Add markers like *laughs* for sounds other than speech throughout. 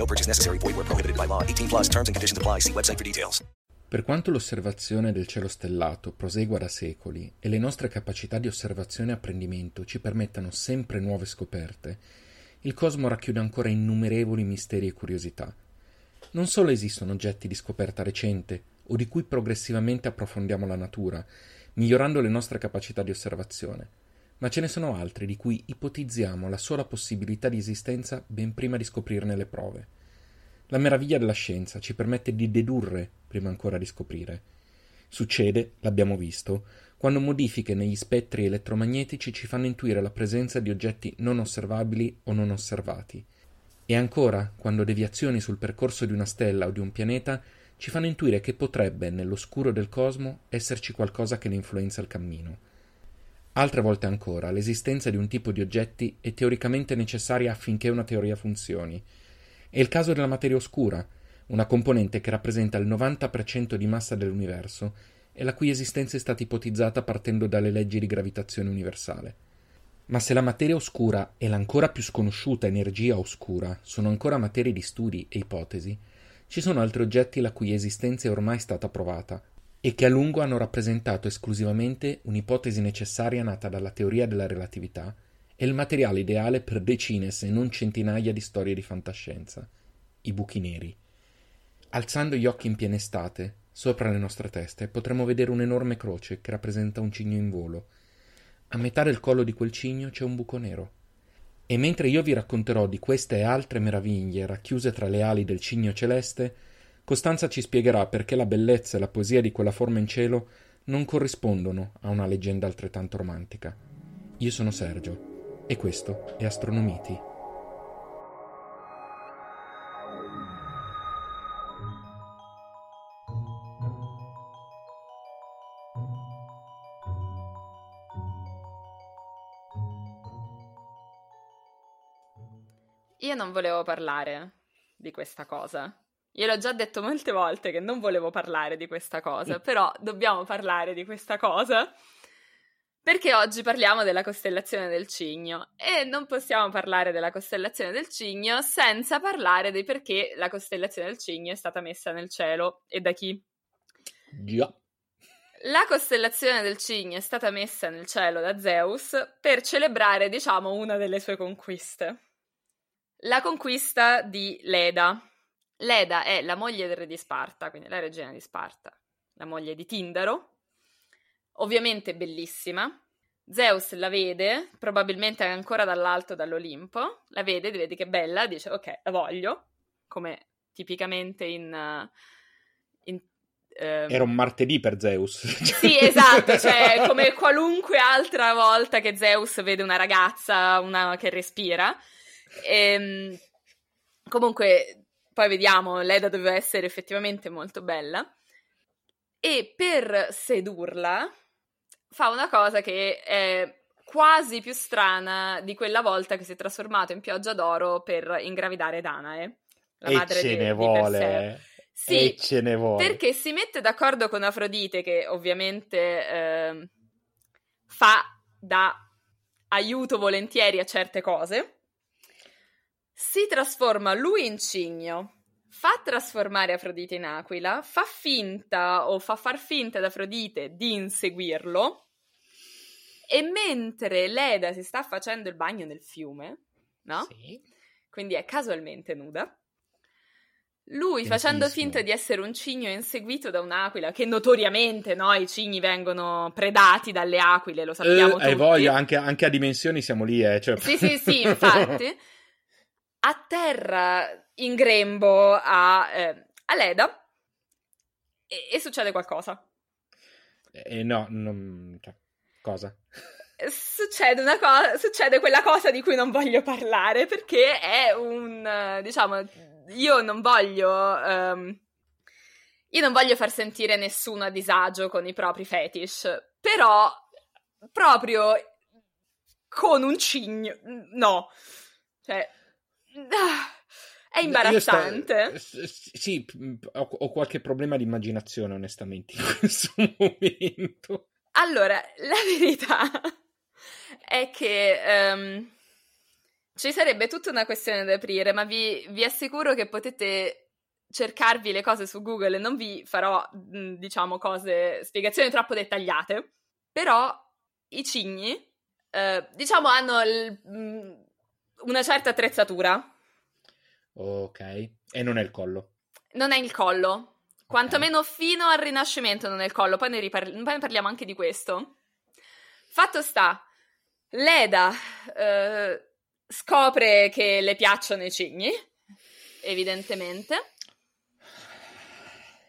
No purchase necessary. Void where prohibited by law. 18 plus terms and conditions apply. See website for details. Per quanto l'osservazione del cielo stellato prosegua da secoli e le nostre capacità di osservazione e apprendimento ci permettano sempre nuove scoperte, il cosmo racchiude ancora innumerevoli misteri e curiosità. Non solo esistono oggetti di scoperta recente o di cui progressivamente approfondiamo la natura, migliorando le nostre capacità di osservazione, ma ce ne sono altri di cui ipotizziamo la sola possibilità di esistenza ben prima di scoprirne le prove. La meraviglia della scienza ci permette di dedurre prima ancora di scoprire. Succede, l'abbiamo visto, quando modifiche negli spettri elettromagnetici ci fanno intuire la presenza di oggetti non osservabili o non osservati. E ancora, quando deviazioni sul percorso di una stella o di un pianeta ci fanno intuire che potrebbe, nell'oscuro del cosmo, esserci qualcosa che ne influenza il cammino. Altre volte ancora, l'esistenza di un tipo di oggetti è teoricamente necessaria affinché una teoria funzioni. È il caso della materia oscura, una componente che rappresenta il 90% di massa dell'universo e la cui esistenza è stata ipotizzata partendo dalle leggi di gravitazione universale. Ma se la materia oscura e l'ancora più sconosciuta energia oscura sono ancora materie di studi e ipotesi, ci sono altri oggetti la cui esistenza è ormai stata provata e che a lungo hanno rappresentato esclusivamente un'ipotesi necessaria nata dalla teoria della relatività e il materiale ideale per decine se non centinaia di storie di fantascienza, i buchi neri. Alzando gli occhi in piena estate, sopra le nostre teste, potremo vedere un'enorme croce che rappresenta un cigno in volo. A metà del collo di quel cigno c'è un buco nero. E mentre io vi racconterò di queste e altre meraviglie racchiuse tra le ali del cigno celeste, Costanza ci spiegherà perché la bellezza e la poesia di quella forma in cielo non corrispondono a una leggenda altrettanto romantica. Io sono Sergio e questo è Astronomiti. Io non volevo parlare di questa cosa. Gliel'ho già detto molte volte che non volevo parlare di questa cosa, però dobbiamo parlare di questa cosa perché oggi parliamo della costellazione del Cigno e non possiamo parlare della costellazione del Cigno senza parlare di perché la costellazione del Cigno è stata messa nel cielo e da chi. Già. La costellazione del Cigno è stata messa nel cielo da Zeus per celebrare, diciamo, una delle sue conquiste. La conquista di Leda. Leda è la moglie del re di Sparta, quindi la regina di Sparta, la moglie di Tindaro, ovviamente bellissima. Zeus la vede, probabilmente ancora dall'alto dall'Olimpo, la vede, vede che è bella, dice ok, la voglio, come tipicamente in... in ehm... Era un martedì per Zeus. *laughs* Sì, esatto, cioè come qualunque altra volta che Zeus vede una ragazza una che respira. Ehm, comunque, poi vediamo, Leda doveva essere effettivamente molto bella. E per sedurla fa una cosa che è quasi più strana di quella volta che si è trasformato in pioggia d'oro per ingravidare Danae, la e madre ce di, ne di vuole. Perseo. Sì, e ce ne vuole. perché si mette d'accordo con Afrodite, che ovviamente eh, fa da aiuto volentieri a certe cose. Si trasforma lui in cigno, fa trasformare Afrodite in aquila, fa finta o fa far finta ad Afrodite di inseguirlo. E mentre Leda si sta facendo il bagno nel fiume, no? Sì. Quindi è casualmente nuda. Lui facendo finta di essere un cigno inseguito da un'aquila, che notoriamente no, i cigni vengono predati dalle aquile, lo sappiamo Eh, tutti. voglia, anche, anche a dimensioni siamo lì, eh. Cioè... Sì, sì, sì, infatti. *laughs* Atterra in grembo a, eh, a Leda e, e succede qualcosa. Eh, no, non... cioè, cosa? Succede una cosa, succede quella cosa di cui non voglio parlare perché è un, eh, diciamo, io non voglio, ehm, io non voglio far sentire nessuno a disagio con i propri fetish, però proprio con un cigno, no, cioè, ah, è imbarazzante. Io sto- s- sì, ho, ho qualche problema di immaginazione, onestamente, in *laughs* questo momento. Allora, la verità *laughs* è che ehm, ci sarebbe tutta una questione da aprire, ma vi, vi assicuro che potete cercarvi le cose su Google e non vi farò, mh, diciamo, cose, spiegazioni troppo dettagliate, però i cigni, eh, diciamo, hanno il- mh, una certa attrezzatura. Ok, e non è il collo. Non è il collo, quantomeno fino al Rinascimento non è il collo, poi ne, ripar- poi ne parliamo anche di questo. Fatto sta, Leda eh, scopre che le piacciono i cigni, evidentemente,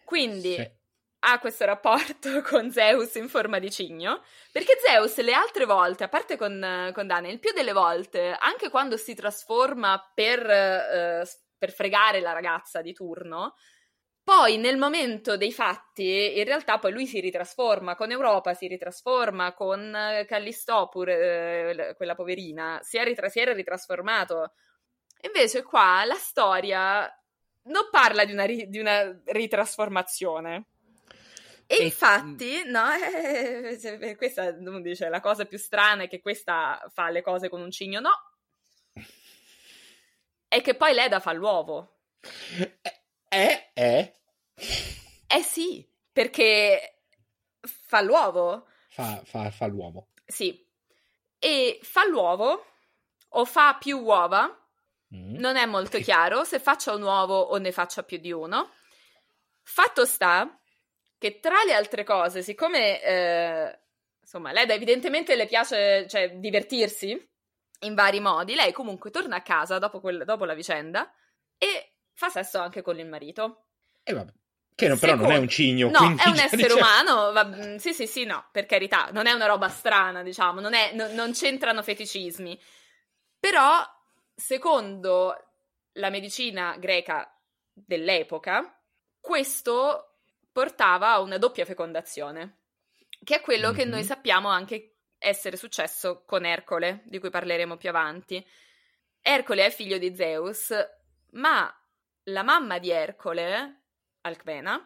quindi Sì. Ha questo rapporto *laughs* con Zeus in forma di cigno, perché Zeus le altre volte, a parte con, con Dane, il più delle volte, anche quando si trasforma per, eh, per fregare la ragazza di turno, poi nel momento dei fatti, in realtà poi lui si ritrasforma, con Europa si ritrasforma, con eh, Callistopur, eh, l- quella poverina, si, ritra- si era ritrasformato. Invece qua la storia non parla di una, ri- di una ritrasformazione. E infatti, no, *laughs* eh, eh, questa dice la cosa più strana è che questa fa le cose con un cigno, no. È che poi Leda fa l'uovo. Eh, eh, Eh sì, perché fa l'uovo. fa, fa, fa l'uomo. Sì. E fa l'uovo o fa più uova, Mm. non è molto chiaro se faccia un uovo o ne faccia più di uno. Fatto sta che tra le altre cose, siccome eh, insomma, Leda evidentemente le piace cioè, divertirsi in vari modi, lei comunque torna a casa dopo, quel- dopo la vicenda e fa sesso anche con il marito. E vabbè. Che no, però non è un cigno. No, quindi, è un *laughs* essere diciamo- umano. va- mm, sì, sì, sì, no, per carità. Non è una roba strana, diciamo. Non, è- no- non c'entrano feticismi. Però, secondo la medicina greca dell'epoca, questo portava a una doppia fecondazione, che è quello che Mhm. noi sappiamo anche essere successo con Ercole, di cui parleremo più avanti. Ercole è figlio di Zeus, ma la mamma di Ercole, Alcmena,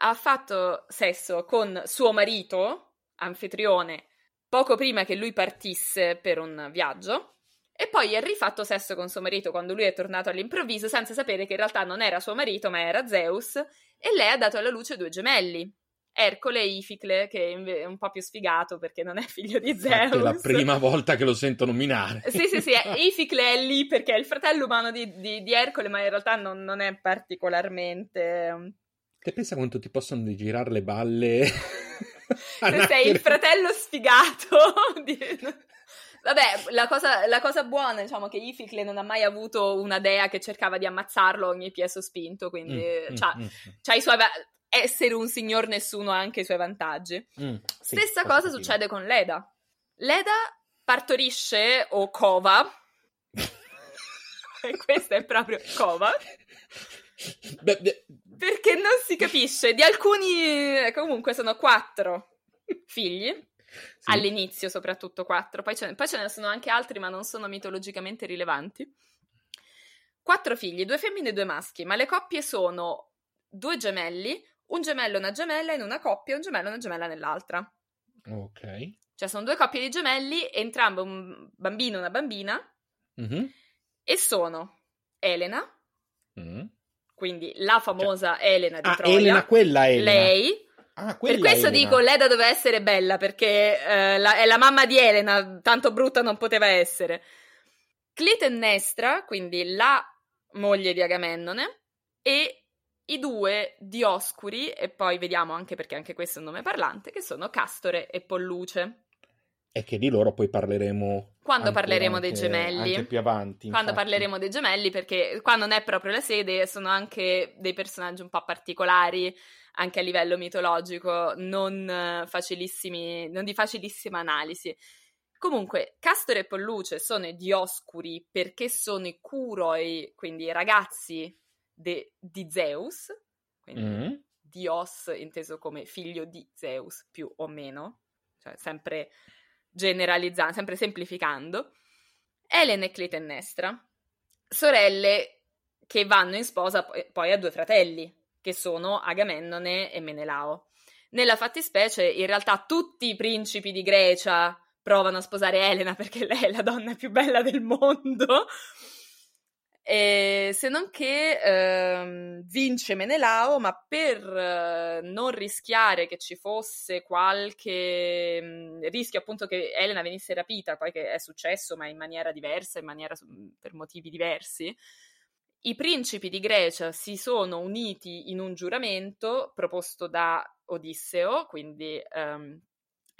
ha fatto sesso con suo marito, Anfitrione, poco prima che lui partisse per un viaggio. E poi ha rifatto sesso con suo marito quando lui è tornato all'improvviso, senza sapere che in realtà non era suo marito, ma era Zeus, e lei ha dato alla luce due gemelli, Ercole e Ificle, che è un po' più sfigato perché non è *laughs* figlio di Zeus. È la prima volta che lo sento nominare. Sì, sì, sì, *laughs* Ificle è lì perché è il fratello umano di, di- di Ercole, ma in realtà non, non è particolarmente... Te pensa quanto ti possono girare le balle? Se sei il fratello sfigato *laughs* di- Vabbè, la cosa, la cosa buona, diciamo, che Ificle non ha mai avuto una dea che cercava di ammazzarlo ogni piè sospinto, quindi Mm, mm, c'ha, mm, c'ha i suoi... va- essere un signor nessuno ha anche i suoi vantaggi. mm. Sì, Stessa cosa succede con Leda. Leda partorisce o cova. *laughs* e questa è proprio cova. Beh, beh, Perché non si capisce. Di alcuni, comunque, sono quattro figli. Sì. All'inizio, soprattutto quattro. Poi ce, poi ce ne sono anche altri, ma non sono mitologicamente rilevanti. Quattro figli, due femmine e due maschi, ma le coppie sono due gemelli, un gemello e una gemella in una coppia un gemello e una gemella nell'altra. Ok. Cioè sono due coppie di gemelli, entrambe un bambino e una bambina, Mhm. e sono Elena, Mm. quindi la famosa Elena di Ah, Troia, Elena, quella Elena. lei. Ah, Per questo dico, Leda doveva essere bella, perché eh, la- è la mamma di Elena, tanto brutta non poteva essere. Clitemnestra, quindi la moglie di Agamennone, e i due Dioscuri, e poi vediamo anche perché anche questo è un nome parlante, che sono Castore e Polluce. E che di loro poi parleremo. Quando parleremo anche- dei gemelli. Anche più avanti. Quando infatti. parleremo dei gemelli, perché qua non è proprio la sede, sono anche dei personaggi un po' particolari, anche a livello mitologico, non eh, facilissimi, non di facilissima analisi. Comunque, Castore e Polluce sono i Dioscuri perché sono i curoi, quindi i ragazzi de- di Zeus, quindi Mm. Dios inteso come figlio di Zeus, più o meno, cioè sempre generalizzando, sempre semplificando. Elena e Clitennestra, sorelle che vanno in sposa poi, a due fratelli, che sono Agamennone e Menelao. Nella fattispecie, in realtà, tutti i principi di Grecia provano a sposare Elena *laughs* perché lei è la donna più bella del mondo. E se non che ehm, vince Menelao, ma per eh, non rischiare che ci fosse qualche mh, rischio appunto che Elena venisse rapita, poi che è successo, ma in maniera diversa, in maniera per motivi diversi, i principi di Grecia si sono uniti in un giuramento proposto da Odisseo, quindi ehm,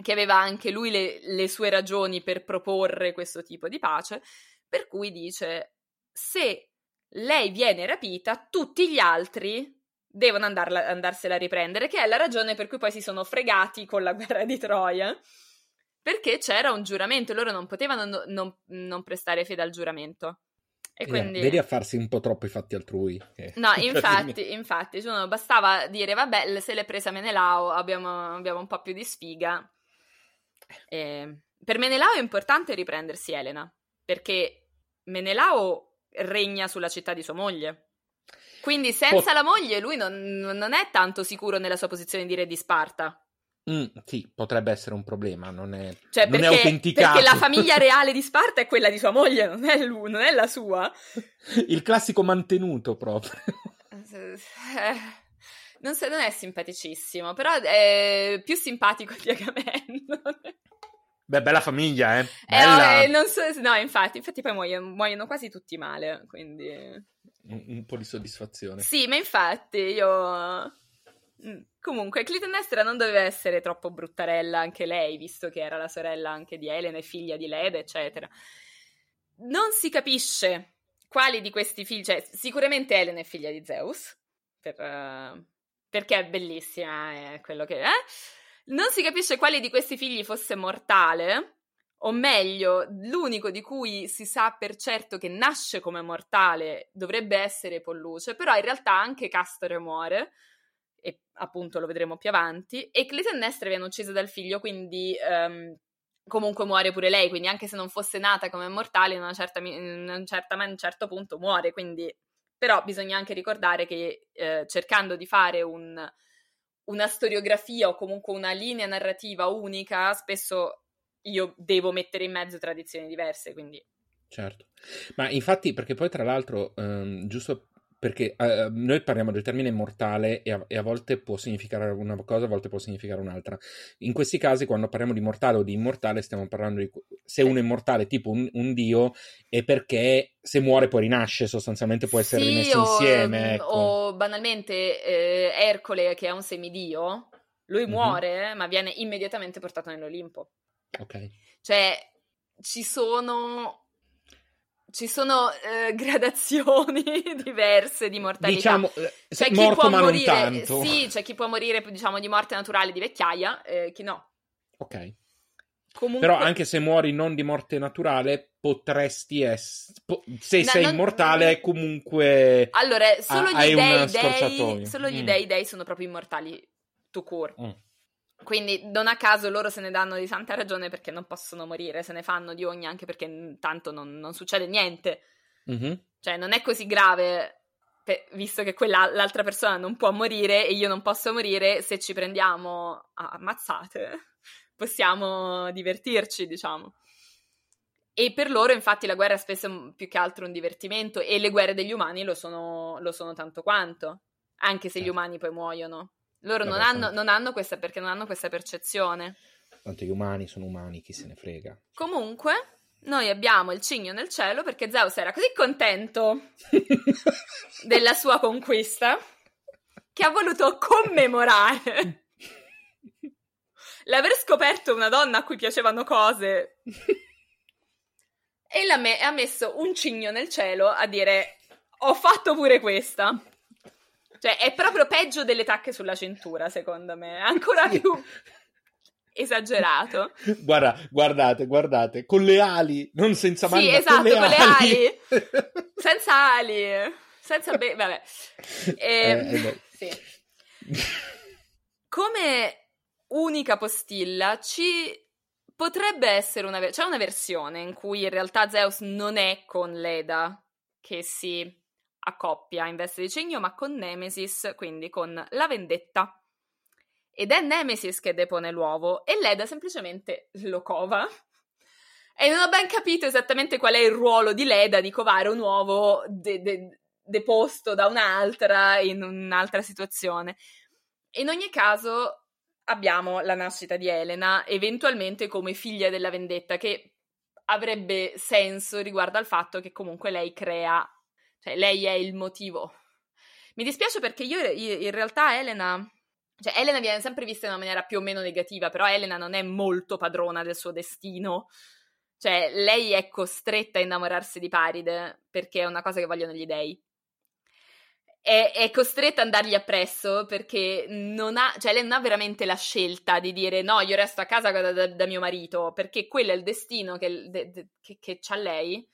che aveva anche lui le, le sue ragioni per proporre questo tipo di pace, per cui dice se lei viene rapita, tutti gli altri devono andarla, andarsela a riprendere, che è la ragione per cui poi si sono fregati con la guerra di Troia, perché c'era un giuramento e loro non potevano no- non, non prestare fede al giuramento. E Eh, quindi... Vedi a farsi un po' troppo i fatti altrui. che- *laughs* No, *laughs* infatti, infatti, cioè, no, bastava dire, vabbè, se l'è presa Menelao, abbiamo, abbiamo un po' più di sfiga. Eh, per Menelao è importante riprendersi Elena, perché Menelao regna sulla città di sua moglie. Quindi senza Pot- la moglie lui non, non è tanto sicuro nella sua posizione di re di Sparta. Mm, sì, potrebbe essere un problema, non è, Cioè, non è perché, autenticato. perché la famiglia *laughs* reale di Sparta è quella di sua moglie, non è, lui, non è la sua. Il classico mantenuto proprio. *laughs* Non, so- non è simpaticissimo, però è più simpatico di Agamennone. Beh, bella famiglia, eh. Eh, Bella. vabbè, non so, no, infatti, infatti poi muoiono, muoiono quasi tutti male, quindi... Un, un po' di soddisfazione. Sì, ma infatti io... Mm, Comunque, Clitennestra non doveva essere troppo bruttarella anche lei, visto che era la sorella anche di Elena e figlia di Leda, eccetera. Non si capisce quali di questi figli... Cioè, sicuramente Elena è figlia di Zeus, per, eh, perché è bellissima, è quello che è. Non si capisce quale di questi figli fosse mortale, o meglio, l'unico di cui si sa per certo che nasce come mortale dovrebbe essere Polluce, però in realtà anche Castore muore, e appunto lo vedremo più avanti, e Clitennestra viene uccisa dal figlio, quindi ehm, comunque muore pure lei, quindi anche se non fosse nata come mortale, in una certa, in un certa- a un certo punto muore, quindi... Però bisogna anche ricordare che eh, cercando di fare un, una storiografia o comunque una linea narrativa unica, spesso io devo mettere in mezzo tradizioni diverse, quindi Certo. Ma infatti, perché poi tra l'altro, ehm, giusto perché eh, noi parliamo del termine mortale e a, e a volte può significare una cosa, a volte può significare un'altra. In questi casi, quando parliamo di mortale o di immortale, stiamo parlando di se uno è immortale, tipo un, un dio, è perché se muore poi rinasce, sostanzialmente può essere Sì, rimesso o, insieme. Ecco. o banalmente eh, Ercole, che è un semidio, lui Mhm. muore, ma viene immediatamente portato nell'Olimpo. Ok. Cioè, ci sono. Ci sono eh, gradazioni *laughs* diverse di mortalità. Diciamo, eh, C'è chi morto può ma non morire, tanto. sì, c'è chi può morire, diciamo, di morte naturale di vecchiaia, eh, chi no. Ok. Comunque, Però anche se muori non di morte naturale, potresti essere... se No, sei non- immortale, comunque... Allora, solo gli dei, dei solo gli Mm. dei dei sono proprio immortali to court. Mm. Quindi non a caso loro se ne danno di santa ragione perché non possono morire, se ne fanno di ogni anche perché tanto non, non succede niente. Mhm. Cioè non è così grave, pe- visto che quella, l'altra persona non può morire e io non posso morire, se ci prendiamo a ammazzate possiamo divertirci, diciamo. E per loro, infatti, la guerra è spesso più che altro un divertimento e le guerre degli umani lo sono, lo sono tanto quanto, anche se gli Certo. umani poi muoiono. Loro non hanno, non hanno questa, perché non hanno questa percezione. Tanto gli umani sono umani, chi se ne frega. Comunque, noi abbiamo il cigno nel cielo perché Zeus era così contento *laughs* della sua conquista che ha voluto commemorare l'aver scoperto una donna a cui piacevano cose e me- ha messo un cigno nel cielo a dire ho fatto pure questa. Cioè, è proprio peggio delle tacche sulla cintura, secondo me. Ancora più esagerato. Guarda, guardate, guardate, con le ali, non senza mani, Sì, esatto, con le con le ali. ali. *laughs* Senza ali. Senza be- vabbè. Ehm, Eh, eh, sì. Come unica postilla ci potrebbe essere una ve- c'è una versione in cui in realtà Zeus non è con Leda che si accoppia in veste di cigno, ma con Nemesis, quindi con la vendetta. Ed è Nemesis che depone l'uovo e Leda semplicemente lo cova. E non ho ben capito esattamente qual è il ruolo di Leda di covare un uovo de- de- deposto da un'altra in un'altra situazione. In ogni caso, abbiamo la nascita di Elena, eventualmente come figlia della vendetta, che avrebbe senso riguardo al fatto che comunque lei crea, cioè lei è il motivo. Mi dispiace perché io, in realtà Elena, cioè Elena viene sempre vista in una maniera più o meno negativa, però Elena non è molto padrona del suo destino. Cioè, lei è costretta a innamorarsi di Paride perché è una cosa che vogliono gli dei è, è costretta ad andargli appresso perché non ha, cioè lei non ha veramente la scelta di dire no, io resto a casa da, da- da mio marito, perché quello è il destino che, de- de- che, che ha lei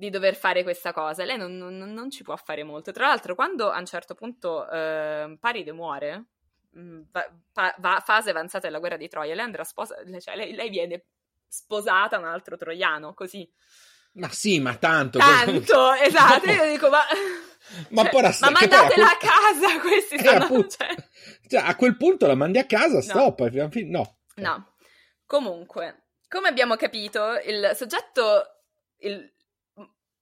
di dover fare questa cosa. Lei non, non- non ci può fare molto. Tra l'altro, quando a un certo punto eh, Paride muore, mh, va, pa- va- fase avanzata della guerra di Troia, lei andrà sposa, cioè lei, lei viene sposata a un altro troiano, così. Ma sì, ma tanto. Tanto, *laughs* esatto. No. Io dico, ma... *laughs* Ma cioè, poi la- ma mandatela a casa, *laughs* questi Eh, stanno... appunto. cioè, Cioè, a quel punto la mandi a casa, stop. fine- No. No. Comunque, come abbiamo capito, il soggetto... Il...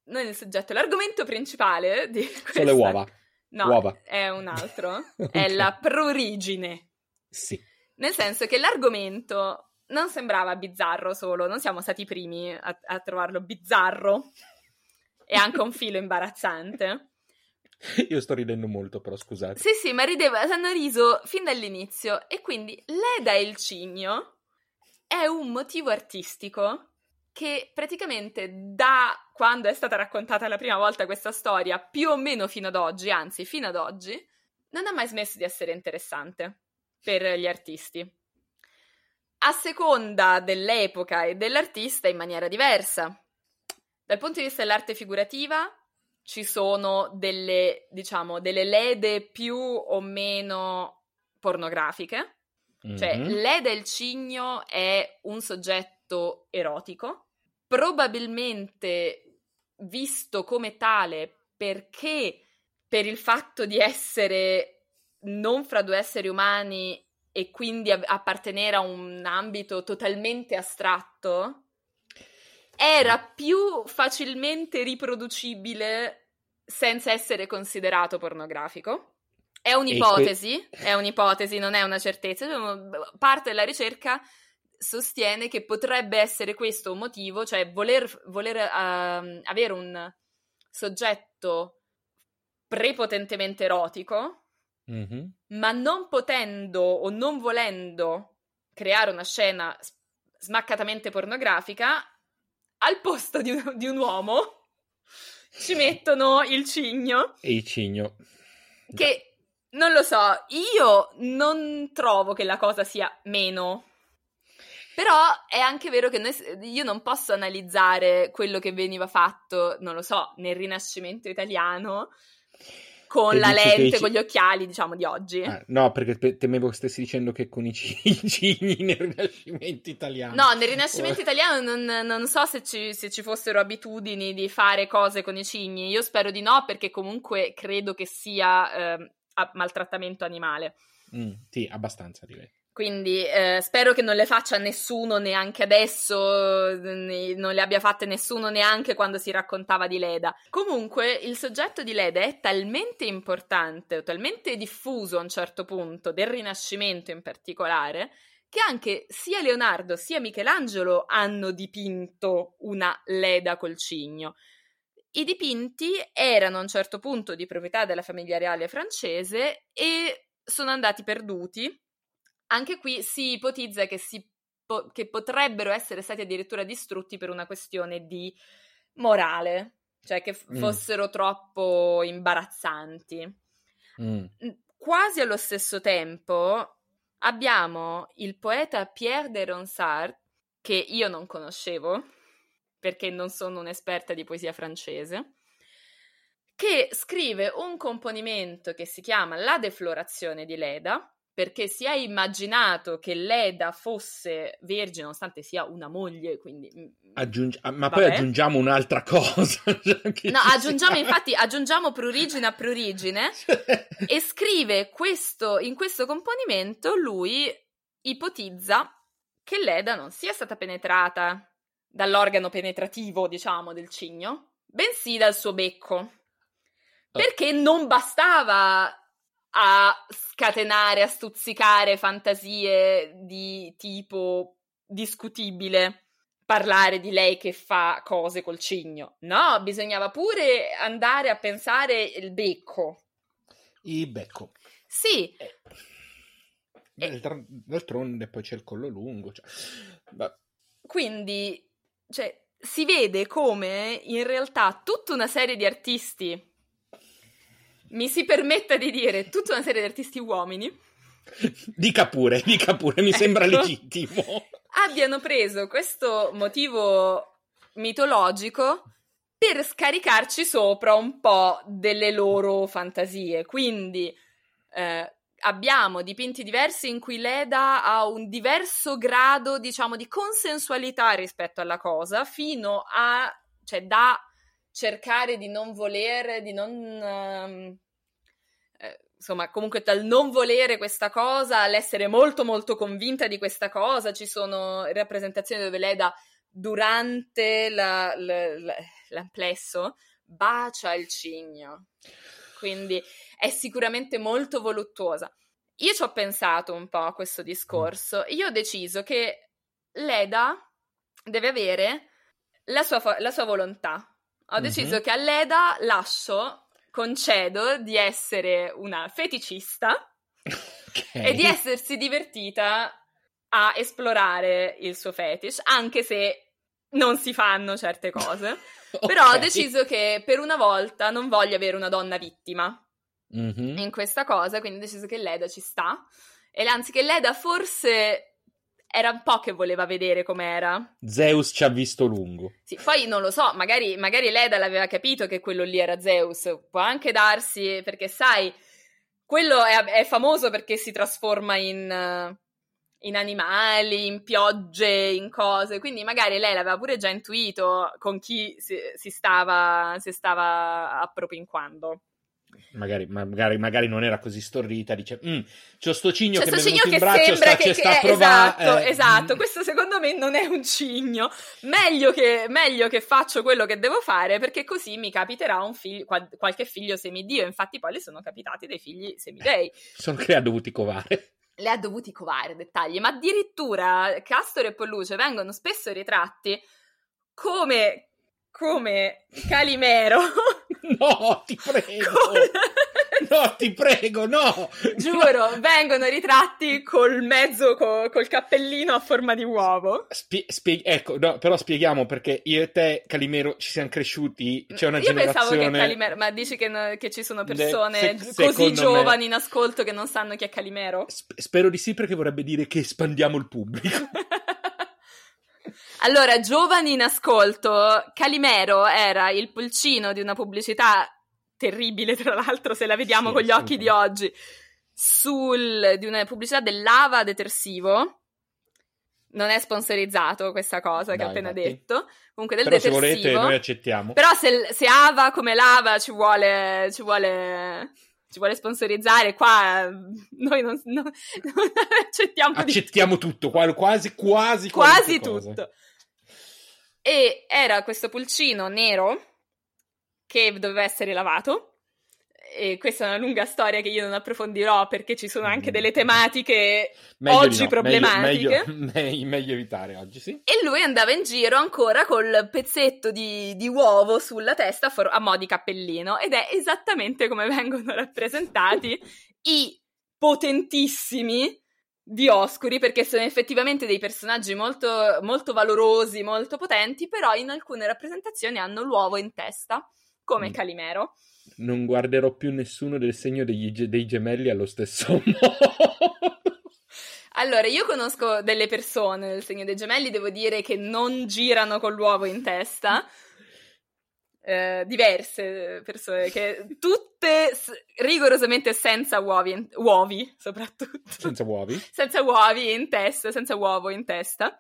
Non il soggetto, l'argomento principale di questa... Sono le uova. No, Uova. è un altro. *laughs* Ok. È la prorigine. Sì. Nel senso che l'argomento non sembrava bizzarro solo, non siamo stati i primi a, a trovarlo bizzarro e anche un filo imbarazzante. *laughs* Io sto ridendo molto, però scusate. Sì, sì, ma rideva, hanno riso fin dall'inizio e quindi Leda e il cigno è un motivo artistico che praticamente da quando è stata raccontata la prima volta questa storia, più o meno fino ad oggi, anzi fino ad oggi, non ha mai smesso di essere interessante per gli artisti. A seconda dell'epoca e dell'artista in maniera diversa. Dal punto di vista dell'arte figurativa ci sono delle, diciamo, delle lede più o meno pornografiche. Cioè, Mhm. Leda il cigno è un soggetto erotico, probabilmente visto come tale perché per il fatto di essere non fra due esseri umani e quindi appartenere a un ambito totalmente astratto, era più facilmente riproducibile senza essere considerato pornografico. È un'ipotesi, è un'ipotesi, non è una certezza. Parte della ricerca sostiene che potrebbe essere questo un motivo, cioè voler, voler ehm, avere un soggetto prepotentemente erotico, Mhm. ma non potendo o non volendo creare una scena smaccatamente pornografica, al posto di un, di un uomo ci *laughs* mettono il cigno, E il cigno. che non lo so, io non trovo che la cosa sia meno. Però è anche vero che noi, io non posso analizzare quello che veniva fatto, non lo so, nel Rinascimento italiano con E la lente, ci- con gli occhiali, diciamo, di oggi. Ah, no, perché pe- temevo che stessi dicendo che con i ci- *laughs* i cigni nel Rinascimento italiano. No, nel Rinascimento Oh. italiano non, non so se ci, se ci fossero abitudini di fare cose con i cigni. Io spero di no, perché comunque credo che sia a- maltrattamento animale. Mm, sì, abbastanza direi. Quindi eh, spero che non le faccia nessuno neanche adesso, ne- non le abbia fatte nessuno neanche quando si raccontava di Leda. Comunque il soggetto di Leda è talmente importante, talmente diffuso a un certo punto, del Rinascimento in particolare, che anche sia Leonardo sia Michelangelo hanno dipinto una Leda col cigno. I dipinti erano a un certo punto di proprietà della famiglia reale francese e sono andati perduti. Anche qui si ipotizza che, si po- che potrebbero essere stati addirittura distrutti per una questione di morale, cioè che f- Mm. fossero troppo imbarazzanti. Mm. Quasi allo stesso tempo abbiamo il poeta Pierre de Ronsard, che io non conoscevo, perché non sono un'esperta di poesia francese, che scrive un componimento che si chiama La deflorazione di Leda, perché si è immaginato che Leda fosse vergine, nonostante sia una moglie, quindi... mm, Aggiungi- ah, ma poi Vabbè. aggiungiamo un'altra cosa. *laughs* cioè, No, aggiungiamo sia- infatti, aggiungiamo prurigine a prurigine e scrive questo, in questo componimento lui ipotizza che Leda non sia stata penetrata dall'organo penetrativo, diciamo, del cigno, bensì dal suo becco. Perché non bastava a scatenare, a stuzzicare fantasie di tipo discutibile parlare di lei che fa cose col cigno. No, bisognava pure andare a pensare il becco. Il becco. Sì, D'altr- D'altronde poi c'è il collo lungo. Cioè... quindi cioè, si vede come in realtà tutta una serie di artisti, mi si permetta di dire tutta una serie di artisti uomini, Dica pure, dica pure, mi sembra Ecco. legittimo. abbiano preso questo motivo mitologico per scaricarci sopra un po' delle loro fantasie. Quindi eh, abbiamo dipinti diversi in cui Leda ha un diverso grado, diciamo, di consensualità rispetto alla cosa, fino a, cioè, da cercare di non volere, di non... eh, insomma, comunque dal non volere questa cosa all'essere molto molto convinta di questa cosa, ci sono rappresentazioni dove Leda durante la- la- la- l'amplesso bacia il cigno. Quindi è sicuramente molto voluttuosa. Io ci ho pensato un po' a questo discorso. Io ho deciso che Leda deve avere la sua, fo- la sua volontà. Ho Mhm. deciso che a Leda lascio, concedo di essere una feticista Ok. e di essersi divertita a esplorare il suo fetish, anche se non si fanno certe cose. *laughs* Però ho deciso che per una volta non voglio avere una donna vittima Mhm. in questa cosa, quindi ho deciso che Leda ci sta. E anzi che Leda forse era un po' che voleva vedere com'era. Zeus ci ha visto lungo. Sì, poi non lo so, magari, magari Leda l'aveva capito che quello lì era Zeus. Può anche darsi, perché sai, quello è, è famoso perché si trasforma in, in animali, in piogge, in cose. Quindi magari lei l'aveva pure già intuito con chi si, si stava, si stava appropinquando. Magari, magari, magari non era così storrita. Dice: "Mm, C'ho sto cigno C'è che sto mi è venuto che in braccio. Sta, che, che che sta è- provare. esatto, eh, esatto. mm, Questo secondo me non è un cigno. Meglio che, meglio che faccio quello che devo fare perché così mi capiterà un figlio, qual- qualche figlio semidio. Infatti, poi le sono capitati dei figli semidei. *laughs* Sono che ha dovuti covare. Le ha dovuti covare dettagli, ma addirittura Castore e Polluce vengono spesso ritratti come, come Calimero. *laughs* *laughs* No, ti prego. *laughs* No, ti prego, no. Giuro, vengono ritratti col mezzo, co- col cappellino a forma di uovo. Spie- spie- ecco, no, però spieghiamo perché io e te, Calimero, ci siamo cresciuti. C'è una Io generazione. pensavo che Calimero, ma dici che, no- che ci sono Ne- persone se- così me- giovani in ascolto che non sanno chi è Calimero? Sp- spero di sì, perché vorrebbe dire che espandiamo il pubblico. *laughs* allora, giovani in ascolto, Calimero era il pulcino di una pubblicità terribile, tra l'altro, se la vediamo Sì, con gli occhi di oggi, sul, di una pubblicità del lava detersivo. Non è sponsorizzato questa cosa che Dai, ho appena infatti. detto. Comunque del Però se detersivo. volete, noi accettiamo. Però se, se Ava come lava ci vuole, ci vuole, ci vuole sponsorizzare, qua eh, noi non, non- non *laughs* accettiamo di Accettiamo tutto, qua- quasi, quasi, quasi tutto. E era questo pulcino nero che doveva essere lavato. E questa è una lunga storia che io non approfondirò perché ci sono anche Mm. delle tematiche Meglio oggi no, problematiche. Meglio, *laughs* meglio, meglio- evitare oggi, sì. E lui andava in giro ancora col pezzetto di, di uovo sulla testa a, for- a mo' di cappellino ed è esattamente come *laughs* vengono rappresentati i potentissimi di Oscuri perché sono effettivamente dei personaggi molto, molto valorosi, molto potenti, però in alcune rappresentazioni hanno l'uovo in testa, come Mm. Calimero. Non guarderò più nessuno del segno degli dei gemelli allo stesso *laughs* modo. Allora, io conosco delle persone del segno dei gemelli, devo dire che non girano con l'uovo in testa. Eh, diverse persone che tutte s- rigorosamente senza uovi, in- uovi soprattutto, Senza uovi. senza uovi in testa, senza uovo in testa.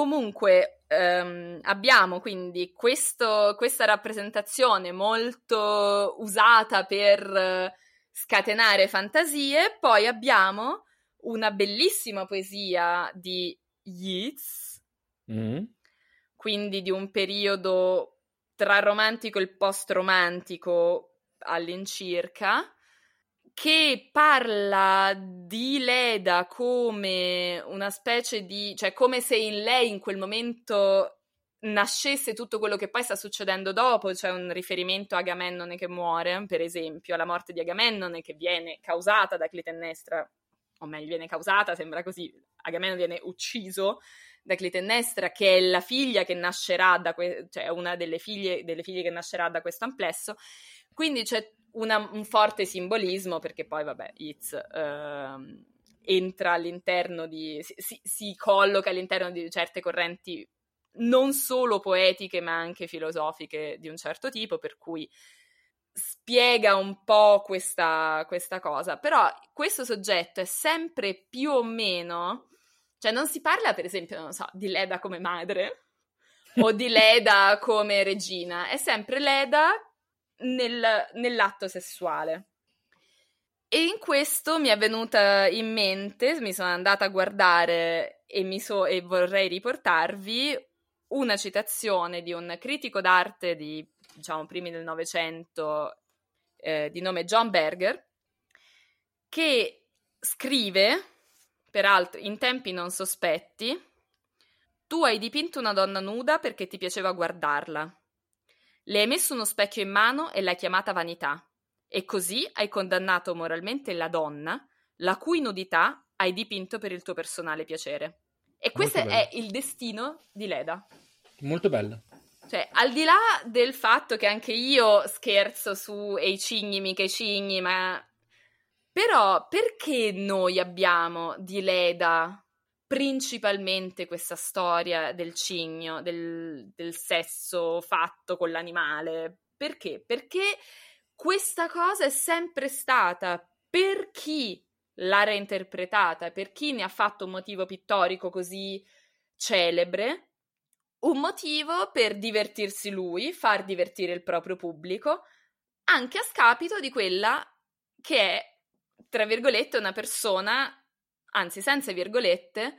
Comunque ehm, abbiamo quindi questo- questa rappresentazione molto usata per scatenare fantasie, poi abbiamo una bellissima poesia di Yeats, Mm. quindi di un periodo tra romantico e post-romantico all'incirca, che parla di Leda come una specie di, cioè come se in lei in quel momento nascesse tutto quello che poi sta succedendo dopo, c'è un riferimento a Agamennone che muore, per esempio, alla morte di Agamennone che viene causata da Clitennestra, o meglio, viene causata, sembra così, Agamennone viene ucciso da Clitennestra, che è la figlia che nascerà da que- cioè una delle figlie, delle figlie che nascerà da questo amplesso. Quindi c'è una- un forte simbolismo, perché poi, vabbè, Yeats ehm, entra all'interno di. Si, si- si colloca all'interno di certe correnti non solo poetiche, ma anche filosofiche di un certo tipo, per cui spiega un po' questa, questa cosa. Però questo soggetto è sempre più o meno. Cioè, non si parla, per esempio, non so, di Leda come madre *laughs* o di Leda come regina, è sempre Leda nel- nell'atto sessuale. E in questo mi è venuta in mente, mi sono andata a guardare e, so- e vorrei riportarvi una citazione di un critico d'arte di, diciamo, primi del Novecento, eh, di nome John Berger, che scrive, peraltro in tempi non sospetti, tu hai dipinto una donna nuda perché ti piaceva guardarla. Le hai messo uno specchio in mano e l'hai chiamata vanità. E così hai condannato moralmente la donna, la cui nudità hai dipinto per il tuo personale piacere. E questo bello. è il destino di Leda. Molto bella. Cioè, al di là del fatto che anche io scherzo su e i cigni, mica i cigni, ma... Però perché noi abbiamo di Leda principalmente questa storia del cigno, del, del sesso fatto con l'animale? Perché? Perché questa cosa è sempre stata per chi l'ha reinterpretata, per chi ne ha fatto un motivo pittorico così celebre, un motivo per divertirsi lui, far divertire il proprio pubblico, anche a scapito di quella che è, tra virgolette, una persona, anzi senza virgolette,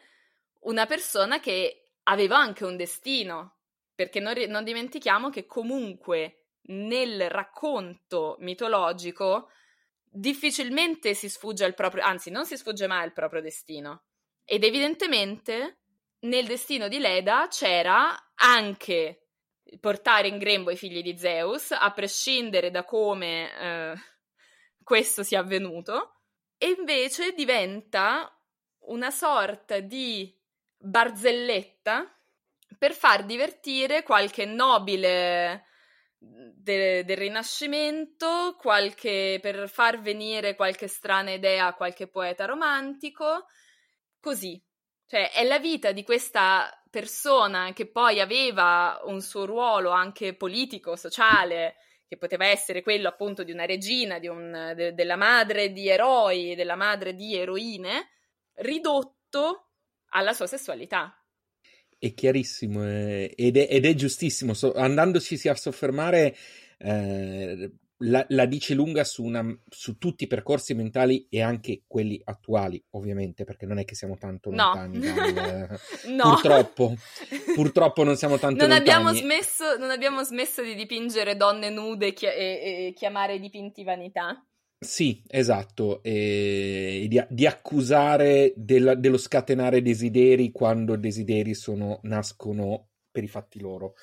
una persona che aveva anche un destino, perché non, non dimentichiamo che comunque nel racconto mitologico difficilmente si sfugge al proprio, anzi non si sfugge mai al proprio destino. Ed evidentemente nel destino di Leda c'era anche portare in grembo i figli di Zeus, a prescindere da come eh, questo sia avvenuto, e invece diventa una sorta di barzelletta per far divertire qualche nobile de- del Rinascimento, qualche, per far venire qualche strana idea a qualche poeta romantico, così. Cioè, è la vita di questa persona che poi aveva un suo ruolo anche politico, sociale, che poteva essere quello appunto di una regina, di un- de- della madre di eroi, della madre di eroine, ridotto alla sua sessualità. È chiarissimo eh, ed, è, ed è giustissimo. So- andandoci a soffermare, eh, la, la dice lunga su, una- su tutti i percorsi mentali e anche quelli attuali, ovviamente, perché non è che siamo tanto No. lontani. dal- *laughs* No. Purtroppo, purtroppo non siamo tanto non lontani. abbiamo, smesso, non abbiamo smesso di dipingere donne nude e, chi- e- e chiamare dipinti vanità. Sì, esatto, e di, di accusare della- dello scatenare desideri quando desideri sono, nascono per i fatti loro.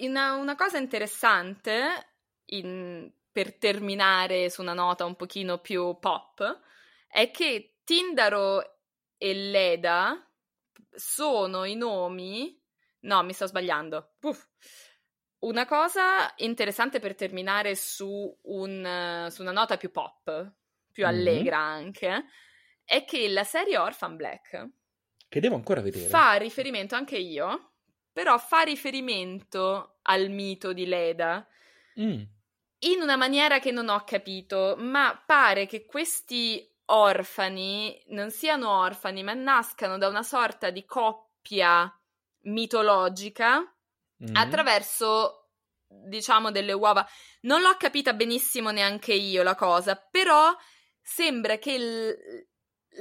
Una, una cosa interessante in- per terminare su una nota un pochino più pop, è che Tindaro e Leda sono i nomi... No, mi sto sbagliando. Uff. Una cosa interessante per terminare su, un, su una nota più pop, più allegra mm-hmm. anche, è che la serie Orphan Black, che devo ancora vedere, fa riferimento anche io, però fa riferimento al mito di Leda mm. in una maniera che non ho capito, ma pare che questi orfani non siano orfani, ma nascano da una sorta di coppia mitologica mm. attraverso, diciamo, delle uova. Non l'ho capita benissimo neanche io la cosa, però sembra che il,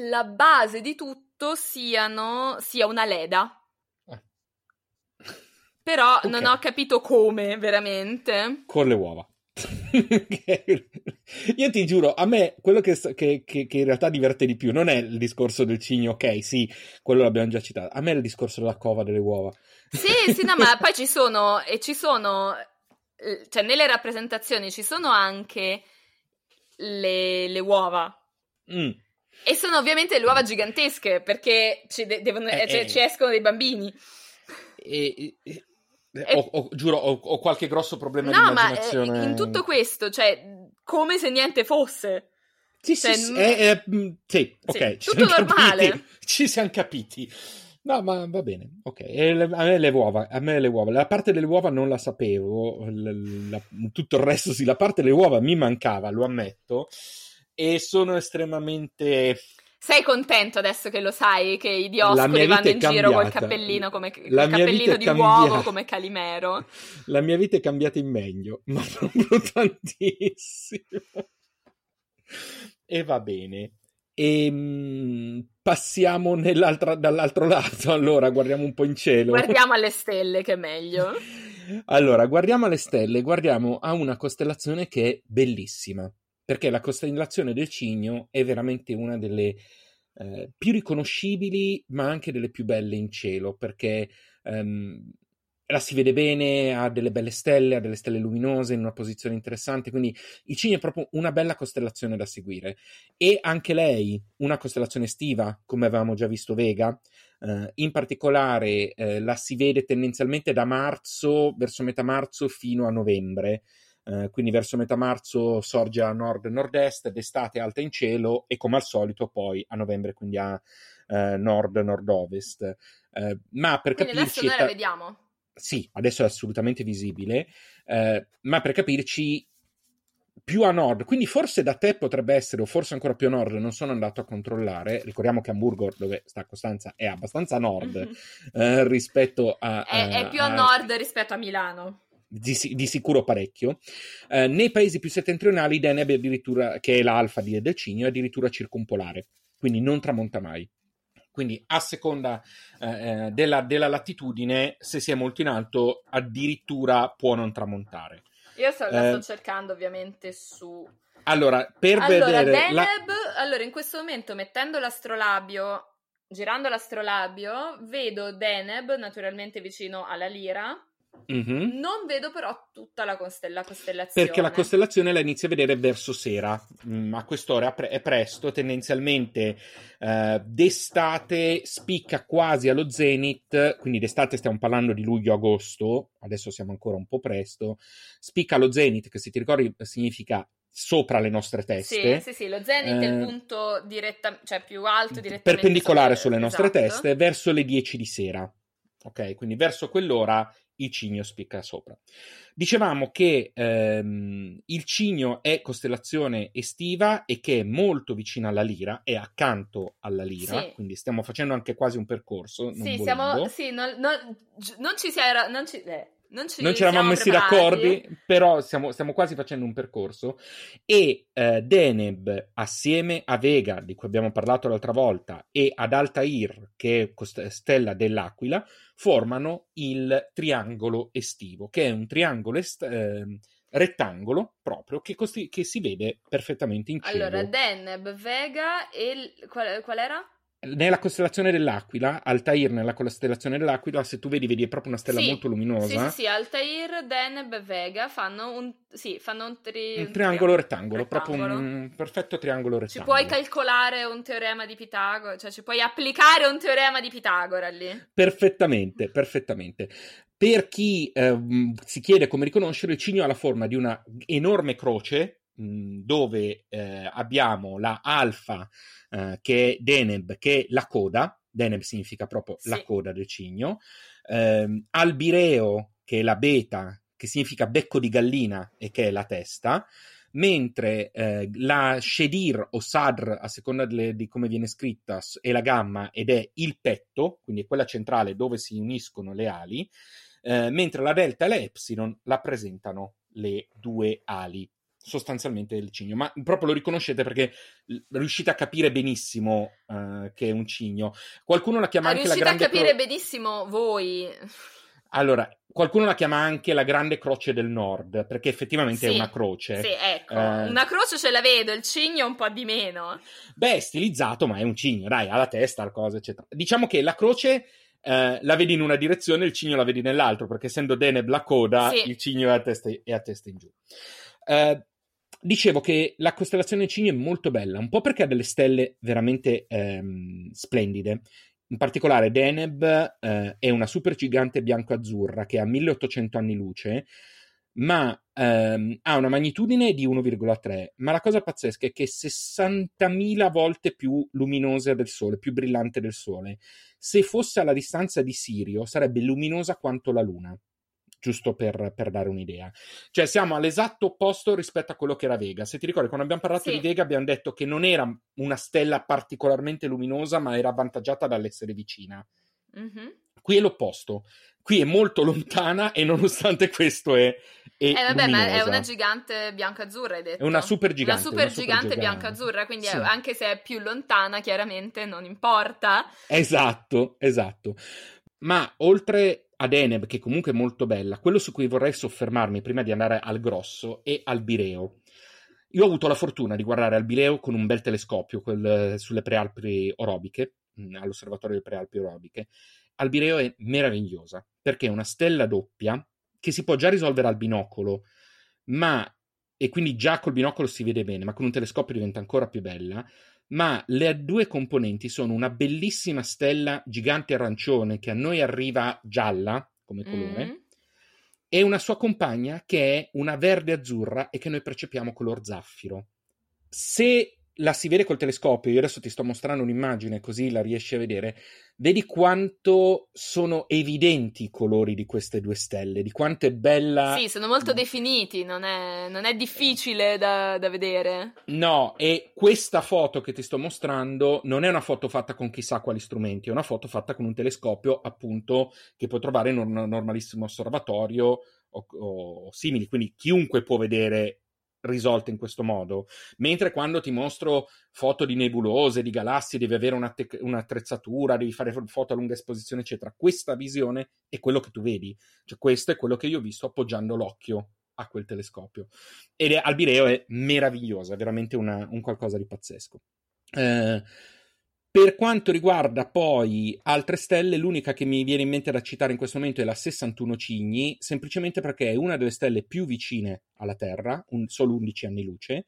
la base di tutto siano, sia una leda. Eh. Però okay. non ho capito come veramente. Con le uova. *laughs* Io ti giuro, a me quello che, che, che, che, in realtà diverte di più non è il discorso del cigno, ok, sì, quello l'abbiamo già citato. A me è il discorso della cova delle uova. Sì, sì, no, ma poi ci sono, e ci sono, cioè nelle rappresentazioni ci sono anche le, le uova. Mm. E sono ovviamente le uova gigantesche perché ci, de- devono, eh, cioè, eh. ci escono dei bambini. E, e, ho, ho, giuro, ho, ho, qualche grosso problema no, di immaginazione. ma in tutto questo, cioè, come se niente fosse. Sì, cioè, sì, mm, sì, ok. Sì, tutto normale. Capiti, ci siamo capiti. No, ma va bene, ok. Le, a me le uova, a me le uova. La parte delle uova non la sapevo, la, la, tutto il resto sì, la parte delle uova mi mancava, lo ammetto, e sono estremamente sei contento adesso che lo sai che i dioscuri vanno in giro col cappellino, come, col cappellino di uovo come Calimero? *laughs* La mia vita è cambiata in meglio, ma proprio *laughs* tantissimo. E va bene. E ehm, passiamo dall'altro *laughs* lato, allora guardiamo un po' in cielo. Guardiamo alle stelle, che è meglio. *laughs* Allora, guardiamo alle stelle, guardiamo a una costellazione che è bellissima perché la costellazione del Cigno è veramente una delle eh, più riconoscibili, ma anche delle più belle in cielo, perché ehm, la si vede bene, ha delle belle stelle, ha delle stelle luminose in una posizione interessante, quindi il Cigno è proprio una bella costellazione da seguire. E anche lei, una costellazione estiva, come avevamo già visto Vega, Uh, in particolare uh, la si vede tendenzialmente da marzo, verso metà marzo fino a novembre. Eh, quindi verso metà marzo sorge a nord-nord-est, d'estate alta in cielo e come al solito poi a novembre quindi a eh, nord-nord-ovest. Eh, ma per quindi capirci... adesso noi la vediamo? Sì, adesso è assolutamente visibile, eh, ma per capirci più a nord, quindi forse da te potrebbe essere, o forse ancora più a nord, non sono andato a controllare. Ricordiamo che Hamburgo, dove sta Costanza, è abbastanza a nord mm-hmm. eh, rispetto a. È, a, è più a, a nord rispetto a Milano di, di, sicuro parecchio. Eh, nei paesi più settentrionali Deneb addirittura, che è l'alfa di, del Cigno, è addirittura circumpolare, quindi non tramonta mai. Quindi a seconda eh, eh, della, della, latitudine, se si è molto in alto, addirittura può non tramontare. Io sto, la sto eh, cercando ovviamente su... Allora, per allora, vedere... Deneb, la... allora, in questo momento, mettendo l'astrolabio, girando l'astrolabio, vedo Deneb naturalmente vicino alla lira, Mm-hmm. Non vedo però tutta la, costella- costellazione. Perché la costellazione la inizia a vedere verso sera, mm, a quest'ora è presto, tendenzialmente eh, d'estate spicca quasi allo zenith, quindi d'estate stiamo parlando di luglio-agosto, adesso siamo ancora un po' presto, spicca allo zenith, che se ti ricordi significa sopra le nostre teste. Sì, sì, sì, lo zenith eh, è il punto diretta, cioè più alto direttamente perpendicolare sulle, sulle nostre esatto. teste verso le 10 di sera. Ok, quindi verso quell'ora il cigno spicca sopra. Dicevamo che ehm, il cigno è costellazione estiva e che è molto vicina alla lira, è accanto alla lira, sì. quindi stiamo facendo anche quasi un percorso. sì, siamo, sì non, non, non, ci si era... Non ci, eh non ci, non ci eravamo messi preparati. d'accordo, però stiamo, stiamo, quasi facendo un percorso. E eh, Deneb, assieme a Vega, di cui abbiamo parlato l'altra volta, e ad Altair, che è stella dell'Aquila, formano il triangolo estivo, che è un triangolo est- eh, rettangolo proprio che, costi- che, si vede perfettamente in cielo. Allora, Deneb, Vega e il... qual, qual era? Nella costellazione dell'Aquila, Altair nella costellazione dell'Aquila, se tu vedi, vedi è proprio una stella Sì, molto luminosa. Sì, sì, sì, Altair, Deneb e Vega fanno un, sì, fanno un, tri- Un triangolo rettangolo, rettangolo. proprio un perfetto triangolo Ci rettangolo. puoi calcolare un teorema di Pitagora, cioè ci puoi applicare un teorema di Pitagora lì. Perfettamente, perfettamente. Per chi ehm, si chiede come riconoscere, il cigno ha la forma di una enorme croce mh, dove eh, abbiamo la alfa eh, che è Deneb, che è la coda, Deneb significa proprio Sì. la coda del cigno, ehm, Albireo che è la beta, che significa becco di gallina e che è la testa, mentre eh, la Shedir o Sadr, a seconda delle- di come viene scritta, è la gamma ed è il petto, quindi è quella centrale dove si uniscono le ali, eh, mentre la delta e la epsilon rappresentano le due ali sostanzialmente del cigno, ma proprio lo riconoscete perché riuscite a capire benissimo eh, che è un cigno. Qualcuno la chiama Ma anche la riuscite a grande capire cro- benissimo voi. Allora, qualcuno la chiama anche la grande croce del nord, perché effettivamente è Sì, una croce. Sì, ecco, Eh, una croce ce la vedo, il cigno un po' di meno. Beh, è stilizzato, ma è un cigno, dai, ha la testa, la cosa, eccetera. Diciamo che la croce eh, la vedi in una direzione, il cigno la vedi nell'altra, perché essendo Deneb la coda, Sì. il cigno è a testa, è a testa in giù. Eh, dicevo che la costellazione del cigno è molto bella, un po' perché ha delle stelle veramente ehm, splendide. In particolare Deneb eh, è una supergigante bianco-azzurra che ha 1800 anni luce, ma ehm, ha una magnitudine di 1,3. Ma la cosa pazzesca è che è 60.000 volte più luminosa del Sole, più brillante del Sole. Se fosse alla distanza di Sirio, sarebbe luminosa quanto la Luna. Giusto per, per dare un'idea. Cioè, siamo all'esatto opposto rispetto a quello che era Vega. Se ti ricordi, quando abbiamo parlato Sì. di Vega, abbiamo detto che non era una stella particolarmente luminosa, ma era avvantaggiata dall'essere vicina. Mhm. Qui è l'opposto. Qui è molto lontana e nonostante *laughs* questo è, è Eh vabbè, ma è luminosa. una gigante bianco-azzurra, hai detto? È una super Una gigante, super una super gigante gigante. bianco-azzurra, quindi Sì. è- anche se è più lontana, chiaramente non importa. Esatto, esatto. Ma oltre ad Eneb, che comunque è molto bella, quello su cui vorrei soffermarmi prima di andare al grosso è Albireo. Io ho avuto la fortuna di guardare Albireo con un bel telescopio sulle prealpi orobiche, mh, all'osservatorio delle prealpi orobiche. Albireo è meravigliosa perché è una stella doppia che si può già risolvere al binocolo, ma e quindi già col binocolo si vede bene, ma con un telescopio diventa ancora più bella. Ma le due componenti sono una bellissima stella gigante arancione che a noi arriva gialla come colore Mm. e una sua compagna che è una verde azzurra e che noi percepiamo color zaffiro. Se la si vede col telescopio, io adesso ti sto mostrando un'immagine così la riesci a vedere, vedi quanto sono evidenti i colori di queste due stelle, di quanto è bella. Sì, sono molto definiti, non è, non è difficile da, da vedere. No, e questa foto che ti sto mostrando non è una foto fatta con chissà quali strumenti, è una foto fatta con un telescopio, appunto, che puoi trovare in un normalissimo osservatorio o, o simili, quindi chiunque può vedere risolte in questo modo. Mentre quando ti mostro foto di nebulose, di galassie, devi avere una tec- un'attrezzatura, devi fare foto a lunga esposizione, eccetera. Questa visione è quello che tu vedi. Cioè, questo è quello che io ho visto appoggiando l'occhio a quel telescopio. Ed è, Albireo è meravigliosa, è veramente una- un qualcosa di pazzesco. Eh, per quanto riguarda poi altre stelle, l'unica che mi viene in mente da citare in questo momento è la 61 Cigni, semplicemente perché è una delle stelle più vicine alla Terra, un- solo 11 anni luce,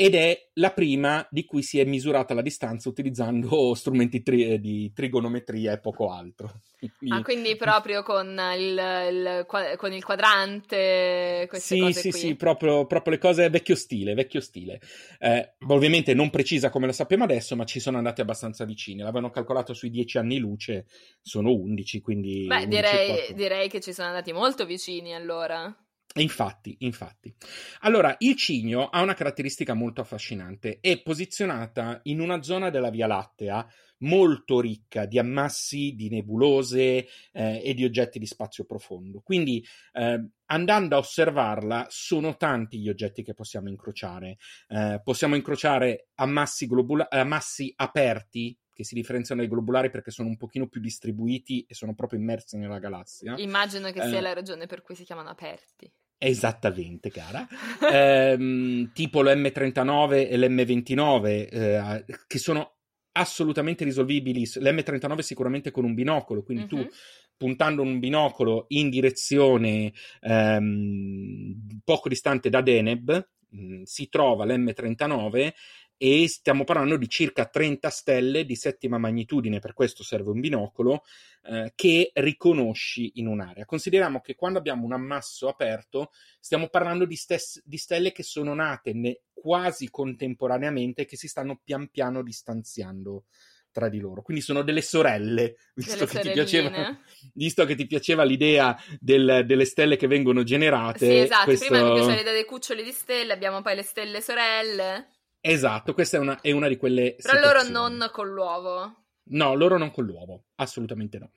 ed è la prima di cui si è misurata la distanza utilizzando *laughs* strumenti tri- di trigonometria e poco altro. *laughs* Ah, quindi proprio con il, il con il quadrante, queste sì, cose sì, qui. sì, proprio, proprio le cose vecchio stile, vecchio stile. Eh, ovviamente non precisa come la sappiamo adesso, ma ci sono andati abbastanza vicini. L'avevano calcolato sui 10 anni luce, sono 11, quindi... Beh, 11 e direi, direi che ci sono andati molto vicini allora. Infatti, infatti. Allora, il cigno ha una caratteristica molto affascinante. È posizionata in una zona della Via Lattea molto ricca di ammassi, di nebulose eh, e di oggetti di spazio profondo. Quindi, eh, andando a osservarla, sono tanti gli oggetti che possiamo incrociare. Eh, possiamo incrociare ammassi, globula- ammassi aperti che si differenziano dai globulari perché sono un pochino più distribuiti e sono proprio immersi nella galassia. Immagino che sia Eh. la ragione per cui si chiamano aperti. Esattamente, cara. *laughs* Ehm, tipo l'M39 e l'M29, eh, che sono assolutamente risolvibili. L'M39 sicuramente con un binocolo, quindi uh-huh. tu puntando un binocolo in direzione ehm, poco distante da Deneb, mh, mm, si trova l'M39 e stiamo parlando di circa 30 stelle di settima magnitudine, per questo serve un binocolo, eh, che riconosci in un'area. Consideriamo che quando abbiamo un ammasso aperto stiamo parlando di, stes- di stelle che sono nate ne- quasi contemporaneamente e che si stanno pian piano distanziando tra di loro. Quindi sono delle sorelle, visto, che, ti piaceva, *laughs* visto che ti piaceva l'idea del, delle stelle che vengono generate. Sì, esatto, questo... prima mi piaceva l'idea dei cuccioli di stelle, abbiamo poi le stelle sorelle. Esatto, questa è una, è una di quelle. Però situazioni. loro non con l'uovo. No, loro non con l'uovo, assolutamente no.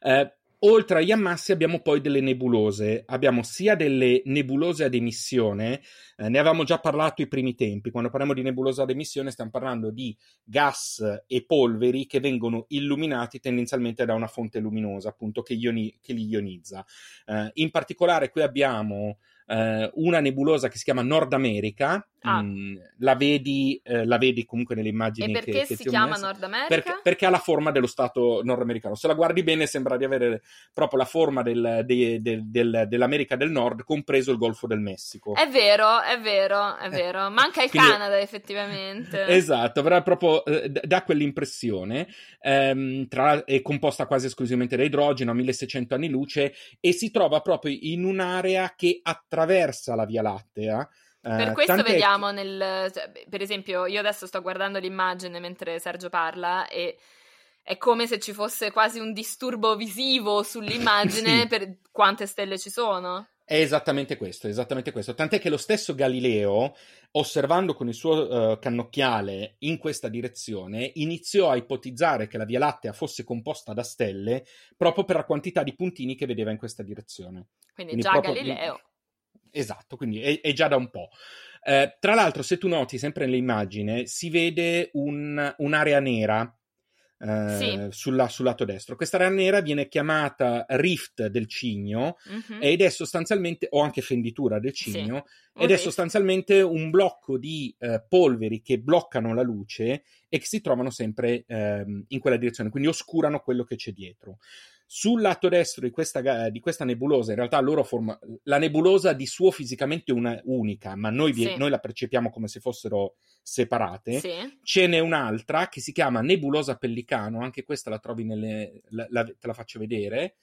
Eh, oltre agli ammassi abbiamo poi delle nebulose. Abbiamo sia delle nebulose ad emissione, eh, ne avevamo già parlato i primi tempi. Quando parliamo di nebulosa ad emissione stiamo parlando di gas e polveri che vengono illuminati tendenzialmente da una fonte luminosa, appunto, che, ioni- che li ionizza. Eh, in particolare qui abbiamo eh, una nebulosa che si chiama Nord America. Ah. Mh, mm, la, vedi, eh, la, vedi, comunque nelle immagini. E perché che, che si chiama Nord America? Perché, perché, ha la forma dello stato nordamericano. Se la guardi bene, sembra di avere proprio la forma del, de, de, del, dell'America del Nord, compreso il Golfo del Messico. È vero, è vero, è vero. Manca il Quindi, Canada, effettivamente. *laughs* Esatto, però proprio eh, dà quell'impressione. Ehm, tra, è composta quasi esclusivamente da idrogeno a 1600 anni luce e si trova proprio in un'area che attraversa la Via Lattea. Per eh, questo vediamo nel... Cioè, per esempio, io adesso sto guardando l'immagine mentre Sergio parla e è come se ci fosse quasi un disturbo visivo sull'immagine *laughs* sì. per quante stelle ci sono. È esattamente questo, esattamente questo. Tant'è che lo stesso Galileo, osservando con il suo uh, cannocchiale in questa direzione, iniziò a ipotizzare che la Via Lattea fosse composta da stelle proprio per la quantità di puntini che vedeva in questa direzione. Quindi, Quindi già Galileo. Esatto, quindi è, è già da un po'. Eh, tra l'altro, se tu noti sempre nell'immagine, si vede un, un'area nera eh, sì. sulla, sul lato destro. Questa area nera viene chiamata rift del cigno uh-huh. ed è sostanzialmente, o anche fenditura del cigno, sì. ed rift. è sostanzialmente un blocco di eh, polveri che bloccano la luce e che si trovano sempre ehm, in quella direzione, quindi oscurano quello che c'è dietro. Sul lato destro di questa, di questa nebulosa, in realtà loro forma, la nebulosa di suo fisicamente è una unica, ma noi, sì. noi, la percepiamo come se fossero separate. Sì. Ce n'è un'altra che si chiama nebulosa pellicano, anche questa la trovi nelle. La, la, te la faccio vedere.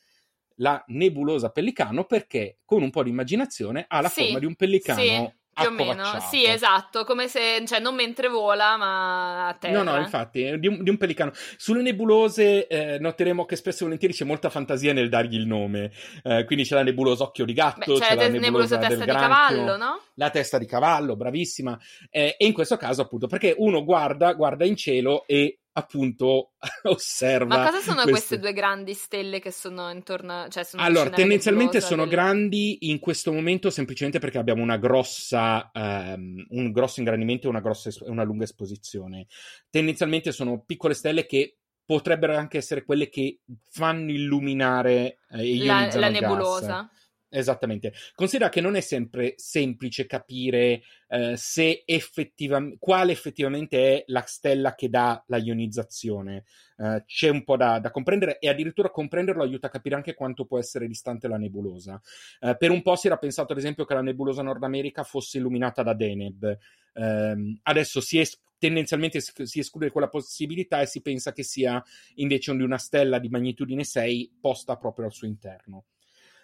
La nebulosa pellicano perché con un po' di immaginazione ha la sì. forma di un pellicano più o meno, sì, esatto, come se, cioè, non mentre vola, ma a terra. No, no, infatti, di un, di un pelicano. Sulle nebulose eh, noteremo che spesso e volentieri c'è molta fantasia nel dargli il nome. Eh, quindi c'è la nebulosa occhio di gatto, Beh, c'è, c'è la nebulosa, nebulosa testa di cavallo, no? La testa di cavallo, bravissima. Eh, e in questo caso, appunto, perché uno guarda, guarda in cielo e appunto *laughs* osserva. Ma cosa sono queste... queste due grandi stelle che sono intorno? Cioè sono allora, tendenzialmente sono del... grandi in questo momento semplicemente perché abbiamo una grossa, um, un grosso ingrandimento e una, grossa, una lunga esposizione. Tendenzialmente sono piccole stelle che potrebbero anche essere quelle che fanno illuminare eh, la, la nebulosa. Gas. Esattamente. Considera che non è sempre semplice capire eh, se effettivamente quale effettivamente è la stella che dà la ionizzazione. Eh, c'è un po' da, da, comprendere e addirittura comprenderlo aiuta a capire anche quanto può essere distante la nebulosa. Eh, per un po' si era pensato, ad esempio, che la nebulosa Nord America fosse illuminata da Deneb. Ehm, adesso si è tendenzialmente si esclude quella possibilità e si pensa che sia invece di una stella di magnitudine 6 posta proprio al suo interno.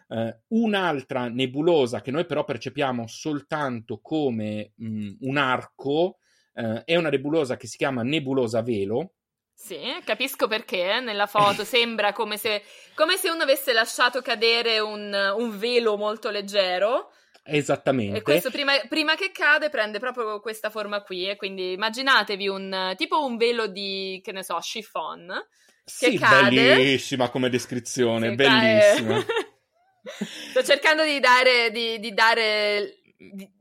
Uh, un'altra nebulosa che noi però percepiamo soltanto come mh, mm, un arco uh, è una nebulosa che si chiama nebulosa velo. Sì, capisco perché eh, nella *laughs* foto sembra come se, come se, uno avesse lasciato cadere un, un velo molto leggero. Esattamente. E questo prima, prima, che cade prende proprio questa forma qui. E quindi immaginatevi un tipo un velo di, che ne so, chiffon. Che sì, cade. bellissima come descrizione, bellissima. *laughs* Sto cercando di dare, di, di dare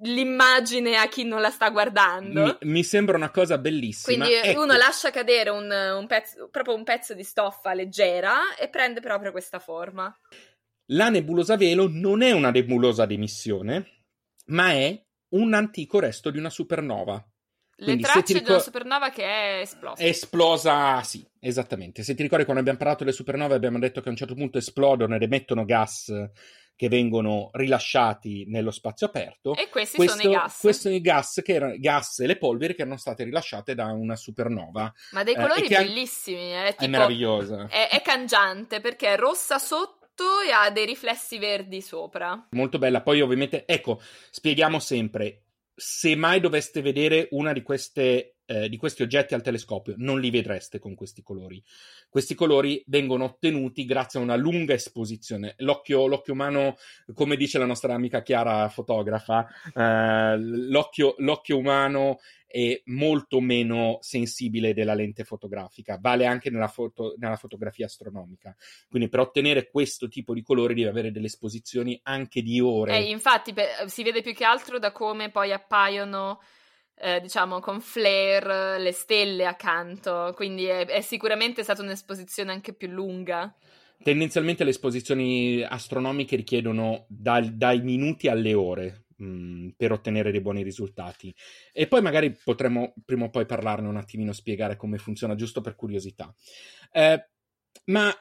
l'immagine a chi non la sta guardando. Mi, mi sembra una cosa bellissima. Quindi ecco. uno lascia cadere un, un pezzo, proprio un pezzo di stoffa leggera e prende proprio questa forma. La nebulosa velo non è una nebulosa di emissione, ma è un antico resto di una supernova. Le Quindi, tracce ricor- una supernova che è esplosa. È esplosa, sì, esattamente. Se ti ricordi quando abbiamo parlato delle supernove abbiamo detto che a un certo punto esplodono ed emettono gas che vengono rilasciati nello spazio aperto. E questi Questo, sono i gas. questi sono i gas, che erano, gas e le polveri che erano state rilasciate da una supernova. Ma dei Eh, colori e an- bellissimi. È, È meravigliosa. È, è cangiante perché è rossa sotto e ha dei riflessi verdi sopra. Molto bella. Poi, ovviamente, ecco, spieghiamo sempre: se mai doveste vedere una di queste. Eh, di questi oggetti al telescopio, non li vedreste con questi colori. Questi colori vengono ottenuti grazie a una lunga esposizione. L'occhio, l'occhio umano, come dice la nostra amica Chiara, fotografa, eh, l'occhio, l'occhio umano è molto meno sensibile della lente fotografica, vale anche nella, foto- nella fotografia astronomica. Quindi per ottenere questo tipo di colori devi avere delle esposizioni anche di ore. E infatti pe- si vede più che altro da come poi appaiono, eh, diciamo, con flare le stelle accanto. Quindi è, è sicuramente stata un'esposizione anche più lunga. Tendenzialmente le esposizioni astronomiche richiedono dal- dai minuti alle ore mh, per ottenere dei buoni risultati. E poi magari potremo prima o poi parlarne un attimino, spiegare come funziona, giusto per curiosità. Eh, ma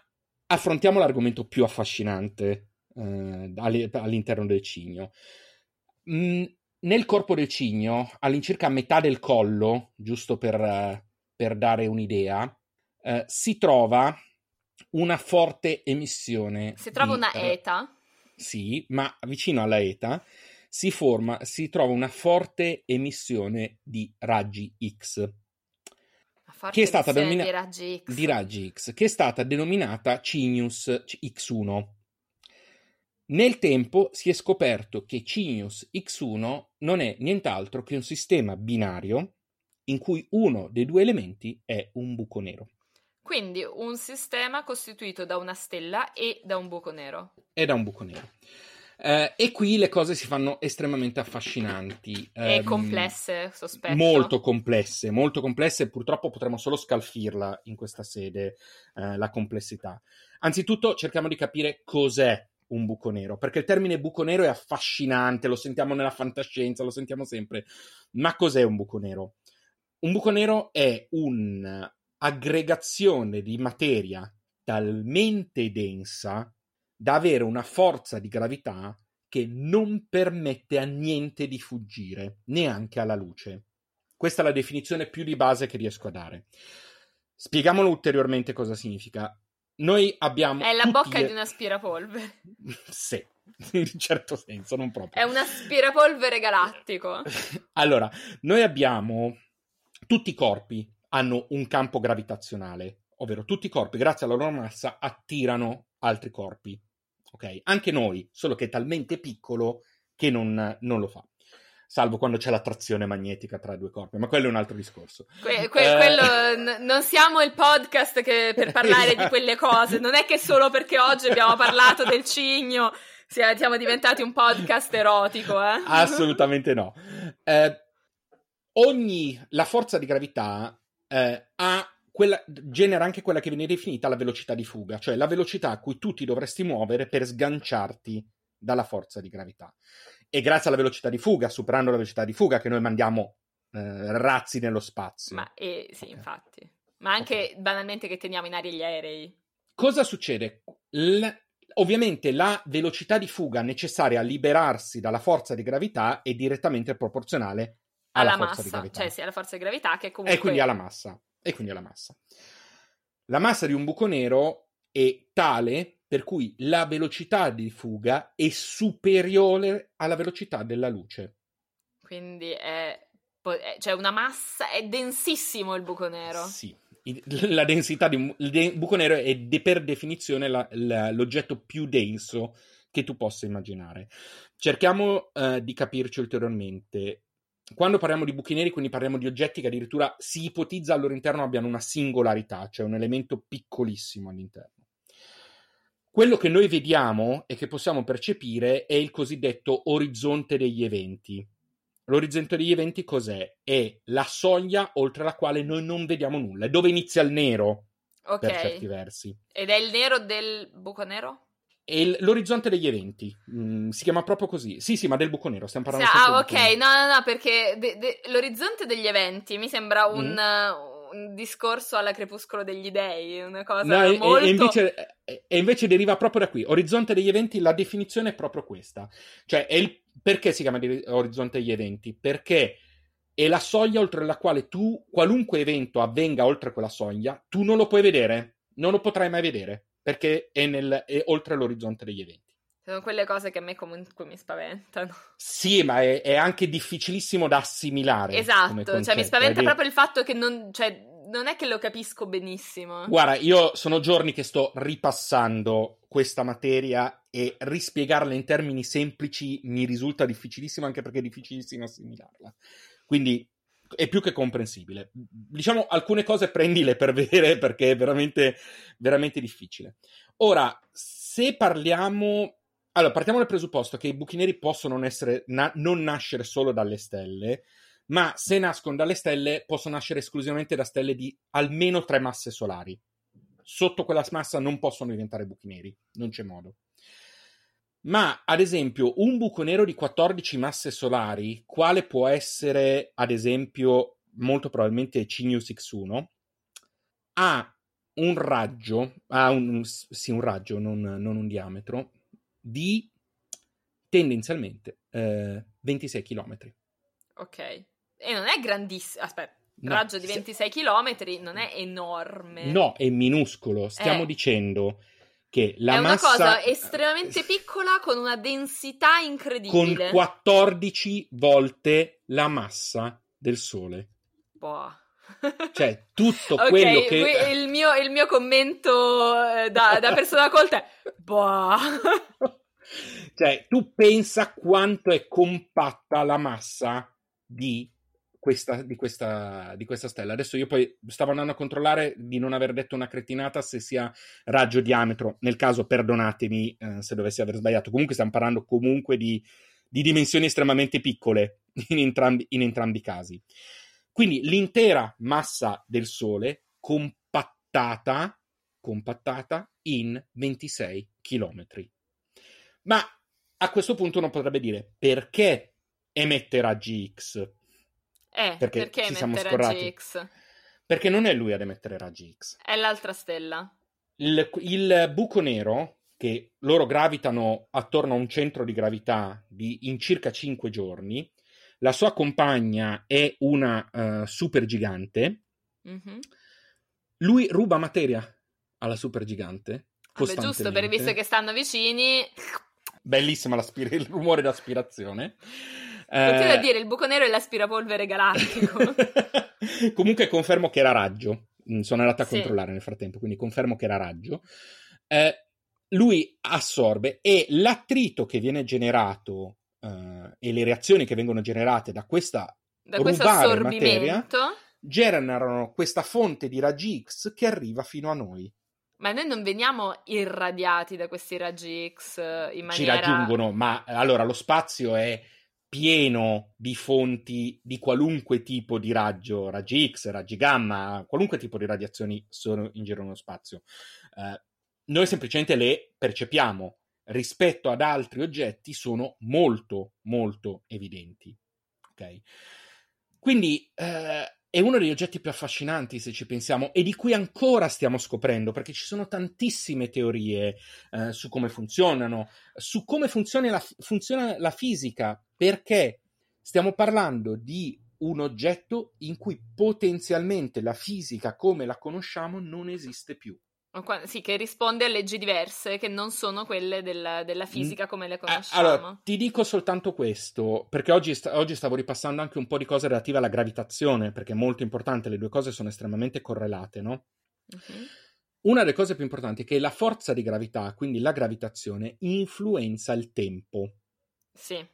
affrontiamo l'argomento più affascinante eh, all- all'interno del cigno. Mm, nel corpo del cigno, all'incirca a metà del collo, giusto per, eh, per dare un'idea, eh, si trova una forte emissione. Si trova di una ra- eta. Sì, ma vicino alla ETA si forma, si trova una forte emissione di raggi X, che è stata emissione denomina- di raggi X. di raggi X, che è stata denominata Cinius X1. Nel tempo si è scoperto che Cinius X1 non è nient'altro che un sistema binario in cui uno dei due elementi è un buco nero. Quindi un sistema costituito da una stella e da un buco nero. È da un buco nero. Eh, e qui le cose si fanno estremamente affascinanti. E Ehm, complesse, sospetto. Molto complesse, molto complesse, e purtroppo potremo solo scalfirla in questa sede, eh, la complessità. Anzitutto cerchiamo di capire cos'è un buco nero, perché il termine buco nero è affascinante, lo sentiamo nella fantascienza, lo sentiamo sempre. Ma cos'è un buco nero? Un buco nero è un'aggregazione di materia talmente densa da avere una forza di gravità che non permette a niente di fuggire, neanche alla luce. Questa è la definizione più di base che riesco a dare. Spieghiamolo ulteriormente cosa significa. Noi abbiamo. È la bocca gli- di un aspirapolvere. *laughs* Sì, in un certo senso, non proprio. È un aspirapolvere galattico. *laughs* Allora, noi abbiamo tutti i corpi hanno un campo gravitazionale, ovvero tutti i corpi, grazie alla loro massa, attirano altri corpi. Ok? Anche noi, solo che è talmente piccolo che non, non lo fa. Salvo quando c'è l'attrazione magnetica tra due corpi, ma quello è un altro discorso. Que- que- Eh. quello, n- non siamo il podcast che- per parlare di Esatto. quelle cose. Non è che solo perché oggi abbiamo parlato del cigno sia- siamo diventati un podcast erotico, eh? Assolutamente no. Eh, ogni la forza di gravità eh, ha quella, genera anche quella che viene definita la velocità di fuga, cioè la velocità a cui tu ti dovresti muovere per sganciarti dalla forza di gravità. E grazie alla velocità di fuga, superando la velocità di fuga, che noi mandiamo eh, razzi nello spazio. Ma eh, sì, infatti. Ma anche banalmente che teniamo in aria gli aerei. Cosa succede? L- ovviamente la velocità di fuga necessaria a liberarsi dalla forza di gravità è direttamente proporzionale alla, Alla massa, cioè sì, alla forza di gravità che comunque... E quindi alla massa. E quindi alla massa. La massa di un buco nero è tale per cui la velocità di fuga è superiore alla velocità della luce. Quindi è... Cioè una massa... È densissimo il buco nero. Sì. La densità di un buco nero è de- per definizione la- la- l'oggetto più denso che tu possa immaginare. Cerchiamo eh, di capirci ulteriormente. Quando parliamo di buchi neri, quindi parliamo di oggetti che addirittura si ipotizza al loro interno abbiano una singolarità, cioè un elemento piccolissimo all'interno. Quello che noi vediamo e che possiamo percepire è il cosiddetto orizzonte degli eventi. L'orizzonte degli eventi cos'è? È la soglia oltre la quale noi non vediamo nulla, è dove inizia il nero per certi versi. Ed è il nero del buco nero? è il- l'orizzonte degli eventi. Mm, si chiama proprio così. Sì, sì, ma del buco nero. Stiamo parlando Sì, ah, ok, no, no, no, perché de- de- l'orizzonte degli eventi mi sembra un, Mm. Un discorso alla crepuscolo degli dei, una cosa No, e- e- molto... e, invece, e- invece deriva proprio da qui. Orizzonte degli eventi, la definizione è proprio questa. Cioè, è il, perché si chiama orizzonte degli eventi? Perché è la soglia oltre la quale tu, qualunque evento avvenga oltre quella soglia, tu non lo puoi vedere, non lo potrai mai vedere, perché è, nel, è oltre l'orizzonte degli eventi. Sono quelle cose che a me comunque mi spaventano. Sì, ma è, è anche difficilissimo da assimilare. Esatto, cioè mi concetto, spaventa vero. proprio il fatto che non, cioè, non è che lo capisco benissimo. Guarda, io sono giorni che sto ripassando questa materia e rispiegarla in termini semplici mi risulta difficilissimo, anche perché è difficilissimo assimilarla. Quindi è più che comprensibile. Diciamo alcune cose prendile per vedere perché è veramente, veramente difficile. Ora, se parliamo. Allora, partiamo dal presupposto che i buchi neri possono non, essere, na- non nascere solo dalle stelle, ma se nascono dalle stelle possono nascere esclusivamente da stelle di almeno tre masse solari. Sotto quella massa non possono diventare buchi neri, non c'è modo. Ma, ad esempio, un buco nero di 14 masse solari, quale può essere, ad esempio, molto probabilmente Cygnus X1, ha un raggio, ha un, sì, un raggio, non, non un diametro, di tendenzialmente eh, 26 km. Ok. E non è grandissimo. Aspetta, No, raggio di se- 26 km non è enorme. No, è minuscolo. Stiamo Eh. dicendo che la è una massa cosa estremamente piccola con una densità con incredibile. 14 volte la massa del Sole. Boh. Cioè, tutto Ok, quello che il mio, il mio commento eh, da, da persona colta è boh. *laughs* cioè, tu pensa quanto è compatta la massa di questa, di, questa, di questa stella. Adesso io poi stavo andando a controllare di non aver detto una cretinata se sia raggio diametro. Nel caso, perdonatemi eh, se dovessi aver sbagliato. Comunque stiamo parlando comunque di, di dimensioni estremamente piccole in entrambi, in entrambi i casi. Quindi l'intera massa del Sole compattata, compattata in 26 km. Ma a questo punto uno potrebbe dire perché emette raggi X? Eh, Perché perché, ci siamo scorrati. GX? Perché non è lui ad emettere raggi X. È l'altra stella. Il, il buco nero, che loro gravitano attorno a un centro di gravità di, in circa 5 giorni, la sua compagna è una eh, supergigante, Mhm. lui ruba materia alla supergigante. Vabbè, giusto, per visto che stanno vicini. Bellissima il rumore d'aspirazione. Continua Eh, a dire il buco nero è l'aspirapolvere galattico. *laughs* Comunque confermo che era raggio. Mm, Sono andato a Sì. controllare nel frattempo, quindi confermo che era raggio. Eh, lui assorbe e l'attrito che viene generato eh, e le reazioni che vengono generate da questa da questo rubare materia assorbimento. generano questa fonte di raggi X che arriva fino a noi. Ma noi non veniamo irradiati da questi raggi X eh, in Ci maniera. raggiungono, ma allora lo spazio è pieno di fonti di qualunque tipo di raggio, raggi X, raggi gamma, qualunque tipo di radiazioni sono in giro nello spazio. Eh, noi semplicemente le percepiamo rispetto ad altri oggetti sono molto molto evidenti. Ok? Quindi eh, è uno degli oggetti più affascinanti se ci pensiamo e di cui ancora stiamo scoprendo perché ci sono tantissime teorie eh, su come funzionano, su come funziona la, funziona la fisica, perché stiamo parlando di un oggetto in cui potenzialmente la fisica come la conosciamo non esiste più. Sì, che risponde a leggi diverse che non sono quelle della, della fisica come le conosciamo. Mm. Allora, ti dico soltanto questo, perché oggi, sta- oggi stavo ripassando anche un po' di cose relative alla gravitazione, perché è molto importante, le due cose sono estremamente correlate, no? Mhm. Una delle cose più importanti è che la forza di gravità, quindi la gravitazione, influenza il tempo. Sì.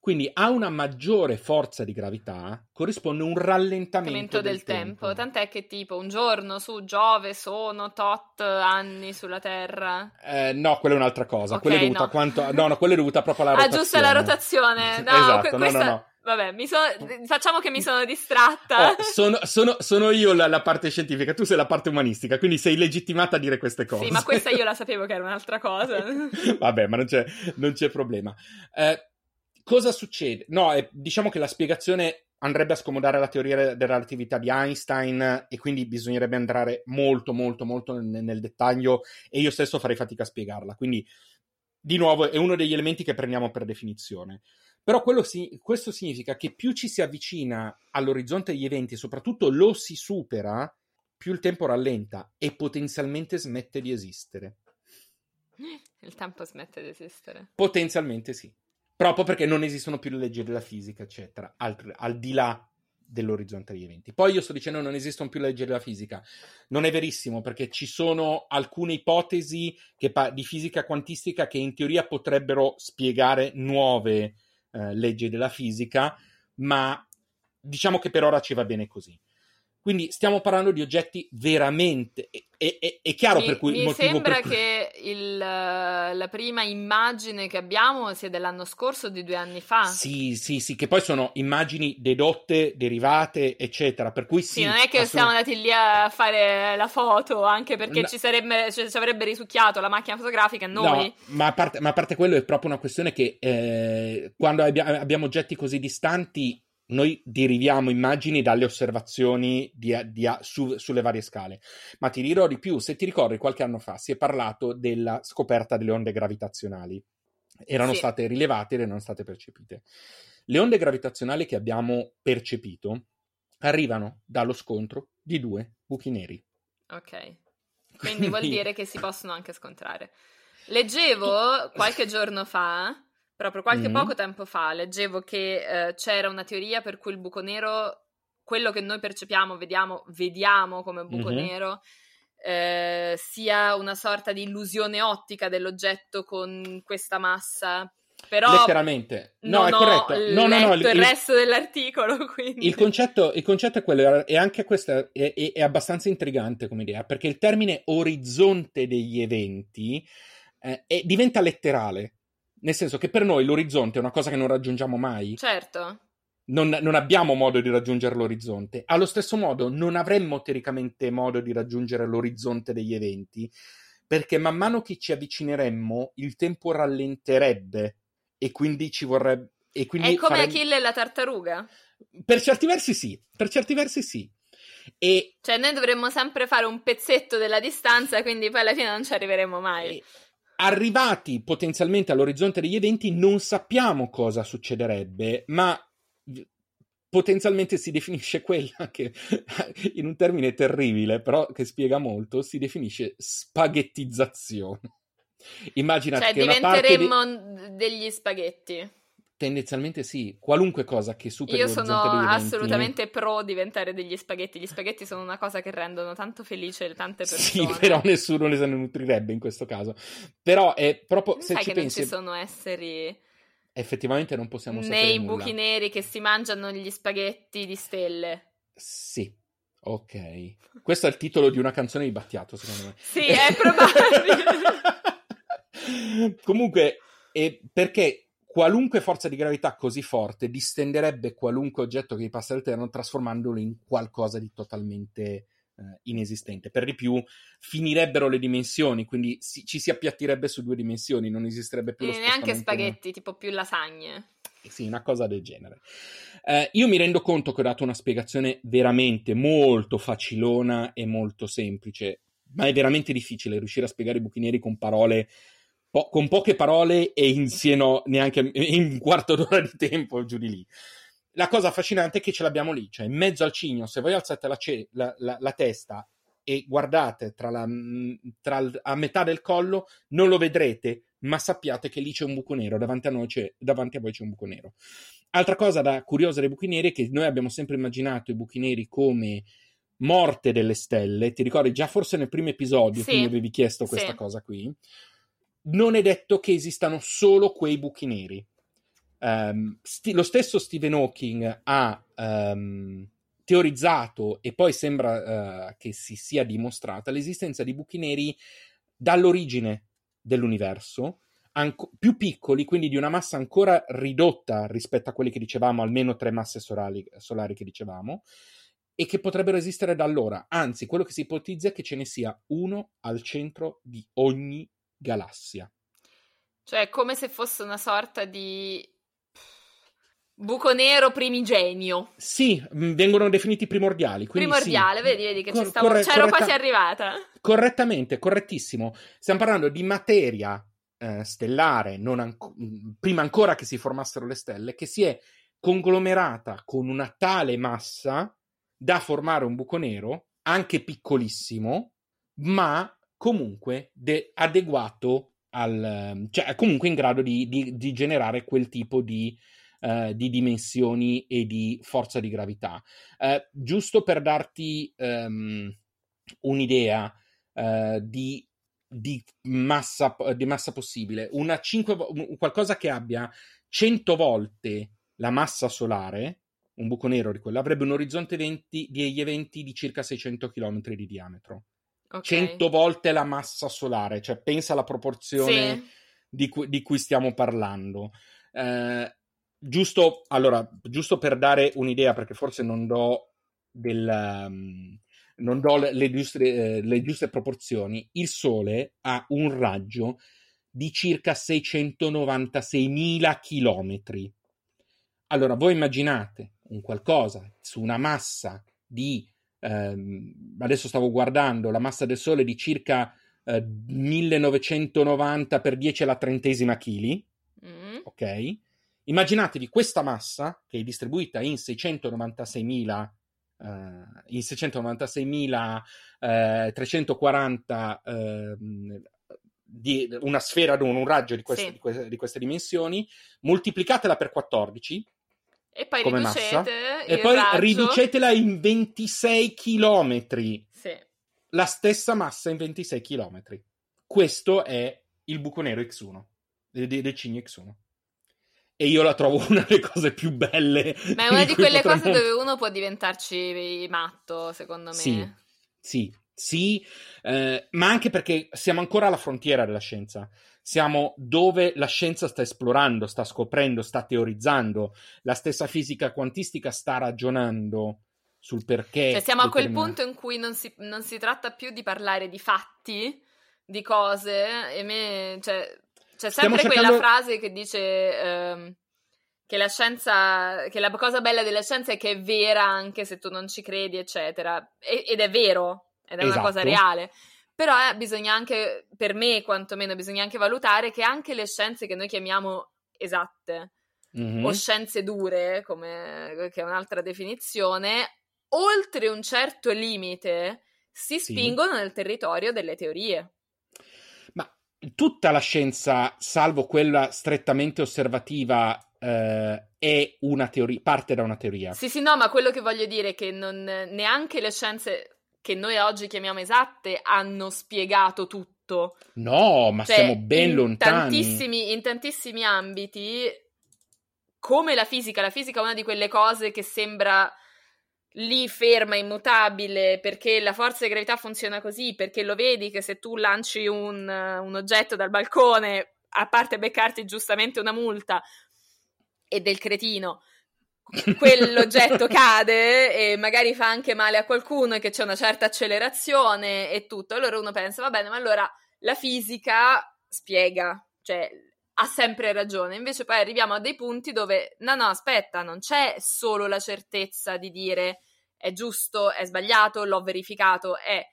Quindi a una maggiore forza di gravità corrisponde un rallentamento Aumento del tempo. Tant'è che tipo un giorno su Giove sono tot anni sulla Terra. Eh, no, quella è un'altra cosa. Ok, quella è dovuta no. a quanto... No, no, quella è dovuta proprio alla Ah, rotazione. giusto la rotazione. *laughs* No, esatto, que- no, questa... no, no. Vabbè, mi sono... facciamo che mi sono distratta. Oh, sono, sono, sono, io la, la, parte scientifica, tu sei la parte umanistica, quindi sei legittimata a dire queste cose. Sì, ma questa io la *laughs* sapevo che era un'altra cosa. Vabbè, ma non c'è, non c'è problema. Eh, cosa succede? No, eh, diciamo che la spiegazione andrebbe a scomodare la teoria della relatività di Einstein e quindi bisognerebbe andare molto, molto, molto nel, nel dettaglio e io stesso farei fatica a spiegarla. Quindi, di nuovo, è uno degli elementi che prendiamo per definizione. Però si, questo significa che più ci si avvicina all'orizzonte degli eventi e soprattutto lo si supera, più il tempo rallenta e potenzialmente smette di esistere. Il tempo smette di esistere. Potenzialmente sì. Proprio perché non esistono più le leggi della fisica, eccetera, al, al di là dell'orizzonte degli eventi. Poi io sto dicendo non esistono più le leggi della fisica. Non è verissimo perché ci sono alcune ipotesi pa- di fisica quantistica che in teoria potrebbero spiegare nuove eh, leggi della fisica, ma diciamo che per ora ci va bene così. Quindi stiamo parlando di oggetti veramente. È, è, è chiaro mi, per cui mi sembra per che il, la prima immagine che abbiamo sia dell'anno scorso o di due anni fa. Sì, sì, sì, che poi sono immagini dedotte, derivate, eccetera. Per cui sì. sì non è che assolut- siamo andati lì a fare la foto, anche perché no. ci, sarebbe, cioè, ci avrebbe risucchiato la macchina fotografica noi. No, ma a, parte, ma a parte quello è proprio una questione che eh, quando abbia, abbiamo oggetti così distanti noi deriviamo immagini dalle osservazioni di, di, su, sulle varie scale. Ma ti dirò di più, se ti ricordi qualche anno fa si è parlato della scoperta delle onde gravitazionali. Erano sì. state rilevate ed erano state percepite. Le onde gravitazionali che abbiamo percepito arrivano dallo scontro di due buchi neri. Ok. Quindi vuol *laughs* dire che si possono anche scontrare. Leggevo qualche giorno fa Proprio qualche mm. poco tempo fa leggevo che eh, c'era una teoria per cui il buco nero, quello che noi percepiamo, vediamo, vediamo come buco mm-hmm. nero, eh, sia una sorta di illusione ottica dell'oggetto con questa massa. Però letteralmente no, è corretto. No, no, no, il, il resto dell'articolo. *laughs* Quindi. Il, concetto, il concetto è quello, e anche questo è, è, è, abbastanza intrigante come idea, perché il termine orizzonte degli eventi eh, diventa letterale. Nel senso che per noi l'orizzonte è una cosa che non raggiungiamo mai. Certo. Non, non, abbiamo modo di raggiungere l'orizzonte. Allo stesso modo, non avremmo teoricamente modo di raggiungere l'orizzonte degli eventi, perché man mano che ci avvicineremmo, il tempo rallenterebbe e quindi ci vorrebbe. E quindi è come farebbe... Achille e la tartaruga? Per certi versi sì, per certi versi sì. E... Cioè, noi dovremmo sempre fare un pezzetto della distanza, quindi poi alla fine non ci arriveremo mai. E arrivati potenzialmente all'orizzonte degli eventi, non sappiamo cosa succederebbe, ma potenzialmente si definisce quella *laughs* che, in un termine terribile, però che spiega molto, si definisce spaghettizzazione. Immaginate cioè, che diventeremmo di... degli spaghetti. Tendenzialmente sì, qualunque cosa che superi Io sono assolutamente pro diventare degli spaghetti. Gli spaghetti sono una cosa che rendono tanto felice tante persone. Sì, *laughs* però nessuno ne se ne nutrirebbe in questo caso. Però è proprio non se sai ci che pensi non ci sono esseri effettivamente non possiamo sapere nei nulla. buchi neri che si mangiano gli spaghetti di stelle. Sì. Ok. Questo è il titolo di una canzone di Battiato, secondo me. Sì, è probabile. *laughs* Comunque, perché qualunque forza di gravità così forte distenderebbe qualunque oggetto che gli passa all'interno trasformandolo in qualcosa di totalmente eh, inesistente. Per di più, finirebbero le dimensioni, quindi si, ci si appiattirebbe su due dimensioni, non esisterebbe più e lo neanche spaghetti, tipo più lasagne. Sì, una cosa del genere. Eh, io mi rendo conto che ho dato una spiegazione veramente molto facilona e molto semplice, ma è veramente difficile riuscire a spiegare i buchi neri con parole po- con poche parole e insieme neanche in un quarto d'ora di tempo giù di lì. La cosa affascinante è che ce l'abbiamo lì, cioè in mezzo al cigno, se voi alzate la, ce- la, la, la testa e guardate tra la, tra a metà del collo, non lo vedrete, ma sappiate che lì c'è un buco nero, davanti a, noi c'è, davanti a voi c'è un buco nero. Altra cosa da curiosa dei buchi neri è che noi abbiamo sempre immaginato i buchi neri come morte delle stelle. Ti ricordi già forse nel primo episodio sì. mi avevi chiesto questa sì. cosa qui non è detto che esistano solo quei buchi neri. Um, sti- lo stesso Stephen Hawking ha um, teorizzato e poi sembra uh, che si sia dimostrata l'esistenza di buchi neri dall'origine dell'universo, anco- più piccoli, quindi di una massa ancora ridotta rispetto a quelli che dicevamo, almeno tre masse solari, solari che dicevamo, e che potrebbero esistere da allora. Anzi, quello che si ipotizza è che ce ne sia uno al centro di ogni galassia. Cioè, come se fosse una sorta di buco nero primigenio. Sì, mh, vengono definiti primordiali. Primordiale, sì. vedi, vedi che ci Cor- stavo, corre- c'ero corretta- quasi arrivata. Correttamente, correttissimo. Stiamo parlando di materia eh, stellare, mh, prima ancora che si formassero le stelle, che si è conglomerata con una tale massa da formare un buco nero, anche piccolissimo, ma comunque de- adeguato al... cioè è comunque in grado di, di- di generare quel tipo di, eh, di dimensioni e di forza di gravità. Eh, giusto per darti ehm, un'idea eh, di, massa, di massa possibile, una 5, vo- un- qualcosa che abbia 100 volte la massa solare, un buco nero di quello, avrebbe un orizzonte eventi, di eventi di circa 600 km di diametro. Ok. 100 volte la massa solare, cioè pensa alla proporzione Sì. di, cui, di cui stiamo parlando. Eh, giusto, allora, giusto per dare un'idea, perché forse non do, del, um, non do le, le giuste, eh, le giuste proporzioni, il Sole ha un raggio di circa 696.000 chilometri. Allora, voi immaginate un qualcosa su una massa di, ehm, adesso stavo guardando, la massa del Sole di circa eh, 1990 per 10 alla trentesima chili, Mm. ok? Immaginatevi questa massa che è distribuita in 696.000 eh, in 696.340 ehm, di una sfera d'un un raggio di queste, Sì. di queste- di queste dimensioni, moltiplicatela per 14 E poi come riducete massa il e poi raggio. riducetela in 26 chilometri Sì. la stessa massa in 26 km. Questo è il buco nero X1 del, del Cigno X1. E io la trovo *laughs* una delle cose più belle. Ma è *laughs* una di cui quelle potremmo- cose dove uno può diventarci matto, secondo me. Sì, sì, sì, eh, ma anche perché siamo ancora alla frontiera della scienza. Siamo dove la scienza sta esplorando, sta scoprendo, sta teorizzando. La stessa fisica quantistica sta ragionando sul perché. Cioè, siamo a quel punto in cui non si, non si tratta più di parlare di fatti, di cose, e me, cioè, c'è sempre cercando- quella frase che dice ehm, che la scienza, che la cosa bella della scienza è che è vera anche se tu non ci credi, eccetera. E- ed è vero, ed è una cosa Esatto. reale. Però eh, bisogna anche, per me quantomeno, bisogna anche valutare che anche le scienze che noi chiamiamo esatte, Mhm. o scienze dure, come, che è un'altra definizione, oltre un certo limite si Sì. spingono nel territorio delle teorie. Ma tutta la scienza, salvo quella strettamente osservativa, eh, è una teoria, parte da una teoria. Sì, sì, no, ma quello che voglio dire è che non, neanche le scienze che noi oggi chiamiamo esatte hanno spiegato tutto. No, ma Cioè, siamo ben in lontani. Tantissimi, in tantissimi ambiti, come la fisica, la fisica è una di quelle cose che sembra lì ferma, immutabile, perché la forza di gravità funziona così, perché lo vedi che se tu lanci un, un oggetto dal balcone, a parte beccarti giustamente una multa e del cretino, quell'oggetto cade e magari fa anche male a qualcuno e che c'è una certa accelerazione e tutto. Allora uno pensa, va bene, ma allora la fisica spiega, cioè ha sempre ragione. Invece poi arriviamo a dei punti dove, no, no, aspetta, non c'è solo la certezza di dire è giusto, è sbagliato, l'ho verificato, è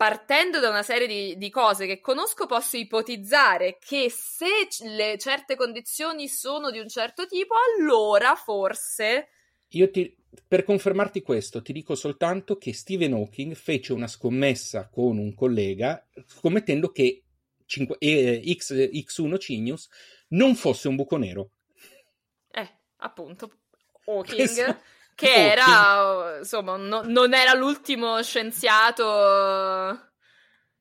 partendo da una serie di, di cose che conosco posso ipotizzare che se le certe condizioni sono di un certo tipo, allora forse... Io ti, per confermarti questo, ti dico soltanto che Stephen Hawking fece una scommessa con un collega scommettendo che cinque- eh, X, X1 Cinius non fosse un buco nero. Eh, appunto, Hawking, Questo- che era, insomma, no- non era l'ultimo scienziato...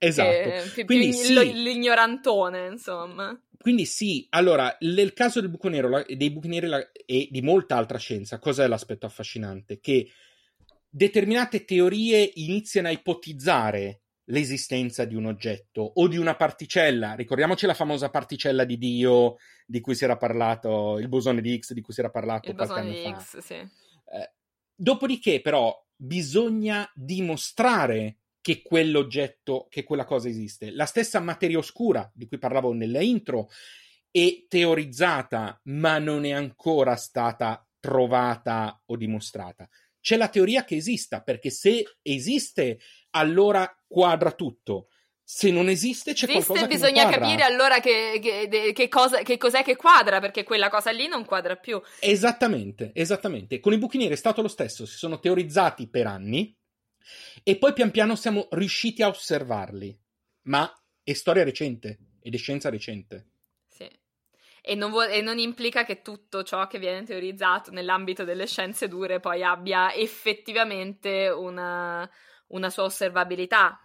Esatto. che- più- più Quindi ign- sì. l'ignorantone, insomma. Quindi sì, allora, nel caso del buco nero la- dei buchi neri la- e di molta altra scienza, cos'è l'aspetto affascinante? Che determinate teorie iniziano a ipotizzare l'esistenza di un oggetto o di una particella. Ricordiamoci la famosa particella di Dio di cui si era parlato, il bosone di X di cui si era parlato Il qualche anno di fa. X, sì. Eh, dopodiché, però, bisogna dimostrare che quell'oggetto, che quella cosa esiste. La stessa materia oscura di cui parlavo nella intro è teorizzata, ma non è ancora stata trovata o dimostrata. C'è la teoria che esista, perché se esiste, allora quadra tutto. Se non esiste, c'è Esiste, qualcosa che bisogna quadra. capire allora che, che- che cosa, che cos'è che quadra, perché quella cosa lì non quadra più. Esattamente, esattamente. Con i buchi neri è stato lo stesso, si sono teorizzati per anni e poi pian piano siamo riusciti a osservarli. Ma è storia recente ed è scienza recente. Sì. E non, vuol- e non implica che tutto ciò che viene teorizzato nell'ambito delle scienze dure poi abbia effettivamente una, una sua osservabilità.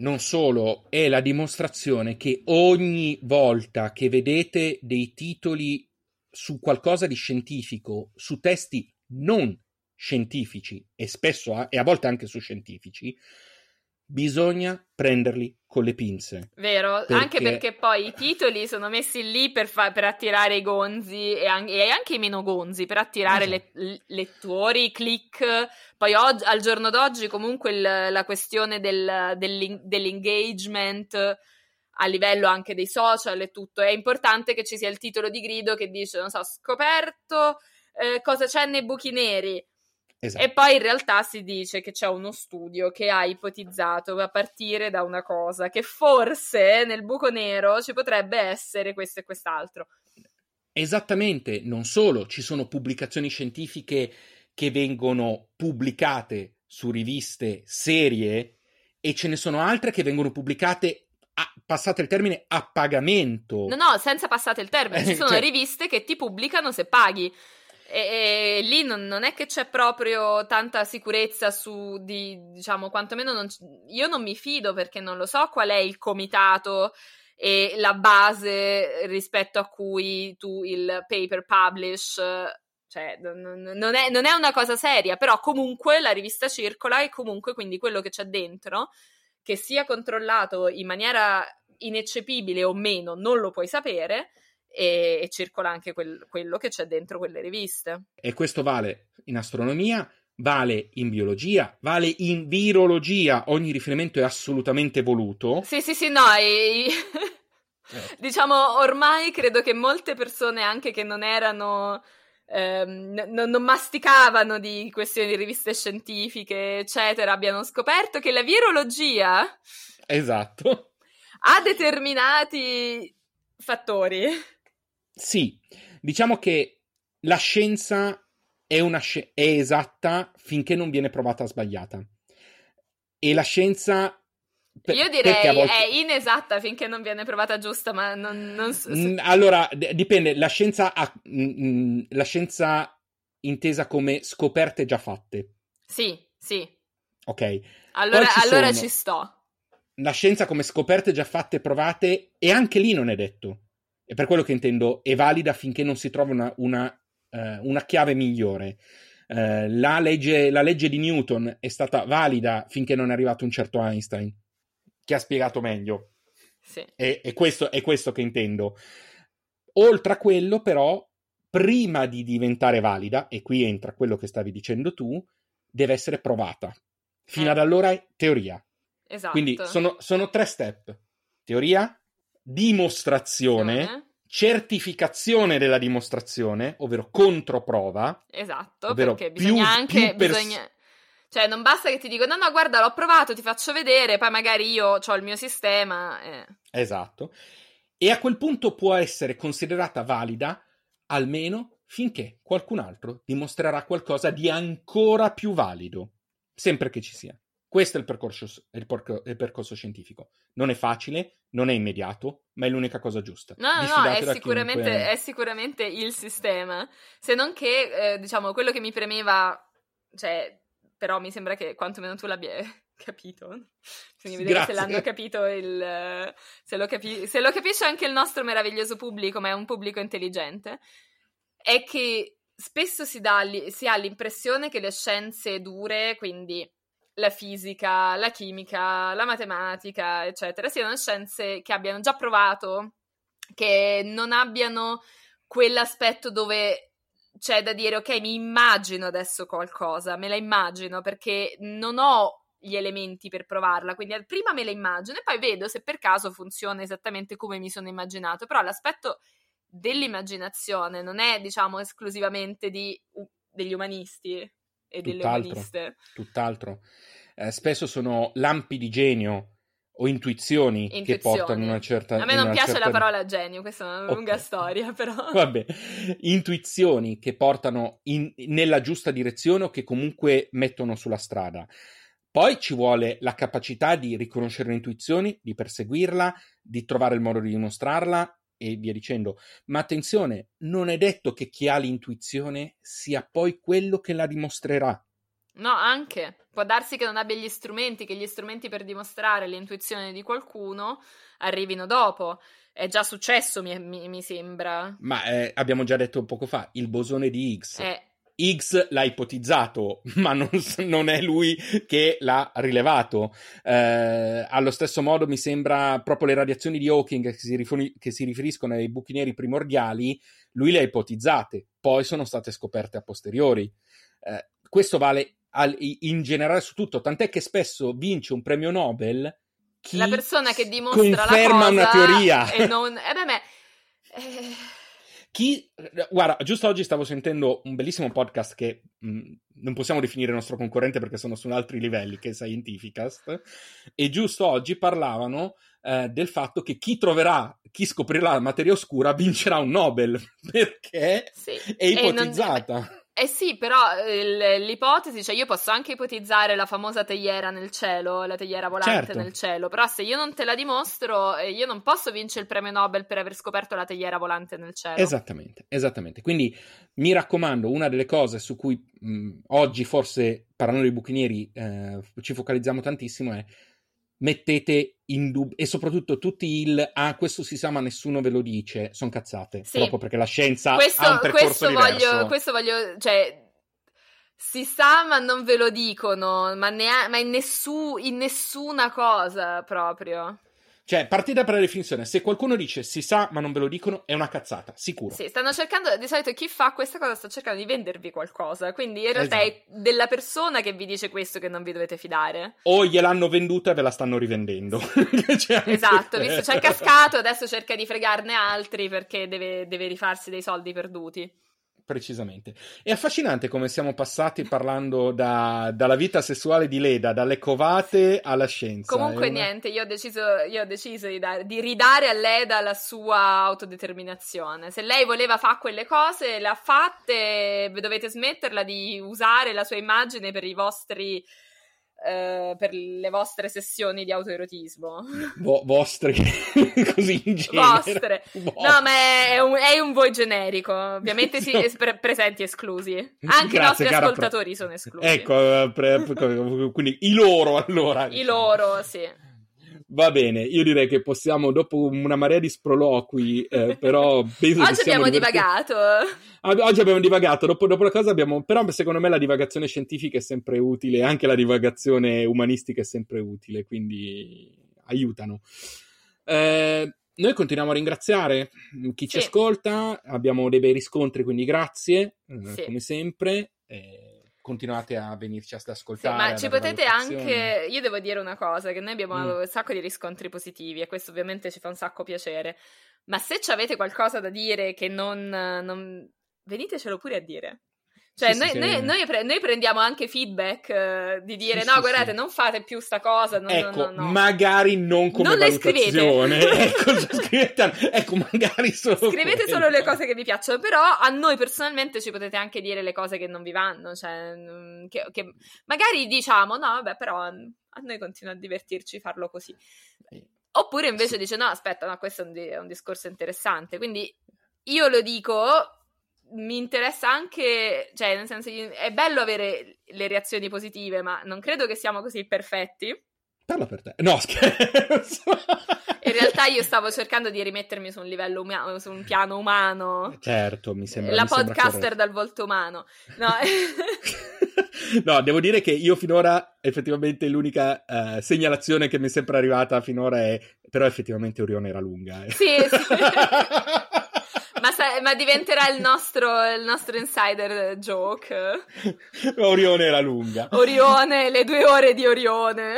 Non solo, è la dimostrazione che ogni volta che vedete dei titoli su qualcosa di scientifico, su testi non scientifici e spesso a- e a volte anche su scientifici, bisogna prenderli con le pinze. Vero? Perché- Anche perché poi i titoli sono messi lì per, fa- per attirare i gonzi e, an- e anche i meno gonzi, per attirare Esatto. le- lettori, click. Poi oggi- al giorno d'oggi comunque il- la questione del- dell'in- dell'engagement a livello anche dei social e tutto, è importante che ci sia il titolo di grido che dice, non so, scoperto eh, cosa c'è nei buchi neri. Esatto. E poi in realtà si dice che c'è uno studio che ha ipotizzato a partire da una cosa che forse nel buco nero ci potrebbe essere questo e quest'altro. Esattamente, non solo, ci sono pubblicazioni scientifiche che vengono pubblicate su riviste serie e ce ne sono altre che vengono pubblicate, a, passate il termine, a pagamento. No, no, senza passate il termine, ci *laughs* sono Cioè- riviste che ti pubblicano se paghi. E, e lì non, non è che c'è proprio tanta sicurezza su di, diciamo, quantomeno non io non mi fido perché non lo so qual è il comitato e la base rispetto a cui tu il paper publish, cioè non è, non è una cosa seria, però comunque la rivista circola e comunque quindi quello che c'è dentro, che sia controllato in maniera ineccepibile o meno, non lo puoi sapere e, e circola anche quel- quello che c'è dentro quelle riviste. E questo vale in astronomia, vale in biologia, vale in virologia. Ogni riferimento è assolutamente voluto. Sì, sì, sì, no, e- *laughs* diciamo ormai credo che molte persone anche che non erano ehm, non- non masticavano di questioni di riviste scientifiche, eccetera, abbiano scoperto che la virologia Esatto. ha determinati fattori. Sì, diciamo che la scienza è, una sci- è esatta finché non viene provata sbagliata. E la scienza... per- Io direi volte- è inesatta finché non viene provata giusta, ma non, non s- Mm, allora, d- dipende, la scienza, ha- mm, la scienza intesa come scoperte già fatte, Sì, sì. ok? Allora, ci allora ci sto. La scienza come scoperte già fatte e provate, e anche lì non è detto. E per quello che intendo, è valida finché non si trova una, una, eh, una chiave migliore. Eh, la, legge, la legge di Newton è stata valida finché non è arrivato un certo Einstein, che ha spiegato meglio. Sì. E, e questo, è questo che intendo. Oltre a quello, però, prima di diventare valida, e qui entra quello che stavi dicendo tu, deve essere provata. Fino Eh. ad allora è teoria. Esatto. Quindi sono, sono tre step. Teoria, dimostrazione, Azione. certificazione della dimostrazione, ovvero controprova. Esatto, Ovvero perché più- bisogna anche... più pers- bisogna... Cioè, non basta che ti dico, no, no, guarda, l'ho provato, ti faccio vedere, poi magari io ho il mio sistema. eh. Esatto. E a quel punto può essere considerata valida almeno finché qualcun altro dimostrerà qualcosa di ancora più valido, sempre che ci sia. Questo è il percorso, il porco- il percorso scientifico. Non è facile, non è immediato, ma è l'unica cosa giusta. No, no, no, è sicuramente, chiunque- è sicuramente il sistema. Se non che, eh, diciamo, quello che mi premeva, cioè, però mi sembra che quantomeno tu l'abbia *laughs* capito. Bisogna vedere Grazie. se l'hanno capito il... Se lo, capi- se lo capisce anche il nostro meraviglioso pubblico, ma è un pubblico intelligente, è che spesso si, dà, si ha l'impressione che le scienze dure, quindi la fisica, la chimica, la matematica, eccetera, siano scienze che abbiano già provato, che non abbiano quell'aspetto dove c'è da dire ok, mi immagino adesso qualcosa, me la immagino perché non ho gli elementi per provarla, quindi prima me la immagino e poi vedo se per caso funziona esattamente come mi sono immaginato, però l'aspetto dell'immaginazione non è diciamo esclusivamente di, degli umanisti e delle tutt'altro, umaniste. Tutt'altro. Eh, spesso sono lampi di genio o intuizioni, Intuizioni. che portano una certa... A me non piace certa... la parola genio, questa è una Ok. lunga storia, *laughs* però. Vabbè, intuizioni che portano in- nella giusta direzione o che comunque mettono sulla strada. Poi ci vuole la capacità di riconoscere le intuizioni, di perseguirla, di trovare il modo di dimostrarla e via dicendo. Ma attenzione, non è detto che chi ha l'intuizione sia poi quello che la dimostrerà. No, anche. Può darsi che non abbia gli strumenti, che gli strumenti per dimostrare l'intuizione di qualcuno arrivino dopo. È già successo, mi, mi- mi sembra. Ma eh, abbiamo già detto poco fa, il bosone di Higgs. Eh, Higgs l'ha ipotizzato, *laughs* ma non, non è lui che l'ha rilevato. Eh, allo stesso modo, mi sembra proprio le radiazioni di Hawking che si, rifoni- che si riferiscono ai buchi neri primordiali, lui le ha ipotizzate, poi sono state scoperte a posteriori. Eh, questo vale al- in generale su tutto, tant'è che spesso vince un premio Nobel chi la persona che dimostra la conferma cosa una teoria. e non... Eh beh, beh, eh, Chi, guarda, giusto oggi stavo sentendo un bellissimo podcast che mh, non possiamo definire nostro concorrente perché sono su altri livelli, che è Scientificast, e giusto oggi parlavano eh, del fatto che chi troverà, chi scoprirà la materia oscura vincerà un Nobel, *laughs* perché sì. è ipotizzata. Eh sì, però l'ipotesi, cioè io posso anche ipotizzare la famosa teiera nel cielo, la teiera volante Certo. nel cielo, però se io non te la dimostro, eh, io non posso vincere il premio Nobel per aver scoperto la teiera volante nel cielo. Esattamente, esattamente. Quindi mi raccomando, una delle cose su cui mh, oggi forse parlando di buchi neri eh, ci focalizziamo tantissimo è mettete in dubbio e soprattutto tutti il ah questo si sa ma nessuno ve lo dice sono cazzate Sì. proprio perché la scienza questo, ha un percorso questo diverso voglio, questo voglio, cioè, si sa ma non ve lo dicono, ma, nea- ma in, nessu- in nessuna cosa proprio. Cioè partita per la definizione se qualcuno dice si sa ma non ve lo dicono è una cazzata sicuro Sì, stanno cercando, di solito chi fa questa cosa sta cercando di vendervi qualcosa, quindi in realtà Esatto. è della persona che vi dice questo che non vi dovete fidare. o gliel'hanno venduta e ve la stanno rivendendo anche *laughs* *laughs* Esatto, visto questo. c'è cascato, adesso cerca di fregarne altri perché deve, deve rifarsi dei soldi perduti. Precisamente. È affascinante come siamo passati parlando da- dalla vita sessuale di Leda, dalle covate alla scienza. Comunque una- niente, io ho deciso, io ho deciso di, dare- di ridare a Leda la sua autodeterminazione. Se lei voleva fare quelle cose, le ha fatte, dovete smetterla di usare la sua immagine per i vostri... eh, per le vostre sessioni di autoerotismo? *laughs* Vo- vostri, *laughs* così in genere. vostre. No ma è un, è un voi generico. Ovviamente sì, pre- presenti esclusi. Anche i Grazie, nostri cara, ascoltatori pro- sono esclusi. Ecco, eh, pre- pre- *laughs* quindi i loro allora. i loro sì Va bene, io direi che possiamo, dopo una marea di sproloqui, eh, però penso *laughs* oggi abbiamo divertiti. divagato Ah, Oggi abbiamo divagato, dopo, dopo la cosa abbiamo... Però secondo me la divagazione scientifica è sempre utile, anche la divagazione umanistica è sempre utile, quindi aiutano. Eh, noi continuiamo a ringraziare chi ci Sì. ascolta, abbiamo dei bei riscontri, quindi grazie, Sì. come sempre. eh, continuate a venirci ad Sì, ascoltare. ma a ci potete anche. Io devo dire una cosa: che noi abbiamo Mm. un sacco di riscontri positivi e questo ovviamente ci fa un sacco piacere. Ma se ci avete qualcosa da dire che non. non... venitecelo pure a dire. Cioè, Sì, noi, sì, noi- sì. noi pre- noi prendiamo anche feedback eh, di dire: Sì, no, guardate, non fate più sta cosa. No, ecco, no, no, magari non come Non valutazione. *laughs* ecco, scrivete- ecco, magari solo Scrivete quello. solo le cose che vi piacciono, però a noi personalmente ci potete anche dire le cose che non vi vanno, cioè mm, che, che magari diciamo no, vabbè, però a noi continua a divertirci farlo così. Oppure invece dice no, aspetta, no, questo è un, di- è un discorso interessante, quindi io lo dico, mi interessa anche, cioè nel senso è bello avere le reazioni positive, ma non credo che siamo così perfetti. Parla per te. No, *laughs* scherzo. In realtà io stavo cercando di rimettermi su un livello umano, su un piano umano. Certo, mi sembra La mi sembra podcaster corretto. dal volto umano. No. *laughs* No, devo dire che io finora, effettivamente, l'unica eh, segnalazione che mi è sempre arrivata finora è, però effettivamente Orione era lunga. eh. Sì, sì. *laughs* ma, sa- ma diventerà il nostro, il nostro insider joke. Orione era lunga. Orione, le due ore di Orione.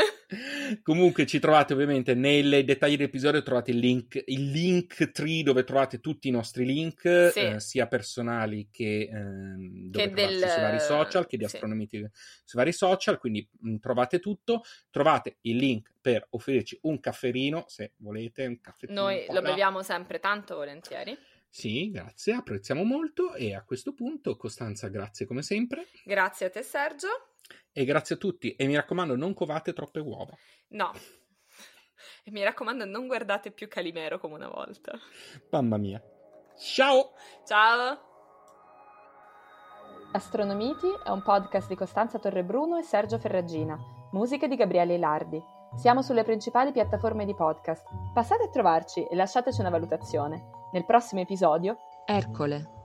Comunque ci trovate ovviamente nei dettagli dell'episodio trovate il link, il link tree dove trovate tutti i nostri link, Sì. eh, sia personali che, dove Che del- sui vari social, che di sì. Astronomiti sui vari social, quindi mh, trovate tutto. Trovate il link per offrirci un cafferino, se volete, un caffettino. Noi lo là. beviamo sempre tanto volentieri. Sì, grazie, apprezziamo molto e a questo punto Costanza, grazie come sempre Grazie a te, Sergio. e grazie a tutti e mi raccomando non covate troppe uova. No. *laughs* E mi raccomando, non guardate più Calimero come una volta. Mamma mia. Ciao! Ciao! Astronomiti è un podcast di Costanza Torrebruno e Sergio Ferragina, musiche di Gabriele Ilardi. Siamo sulle principali piattaforme di podcast. Passate a trovarci e lasciateci una valutazione. Nel prossimo episodio Ercole.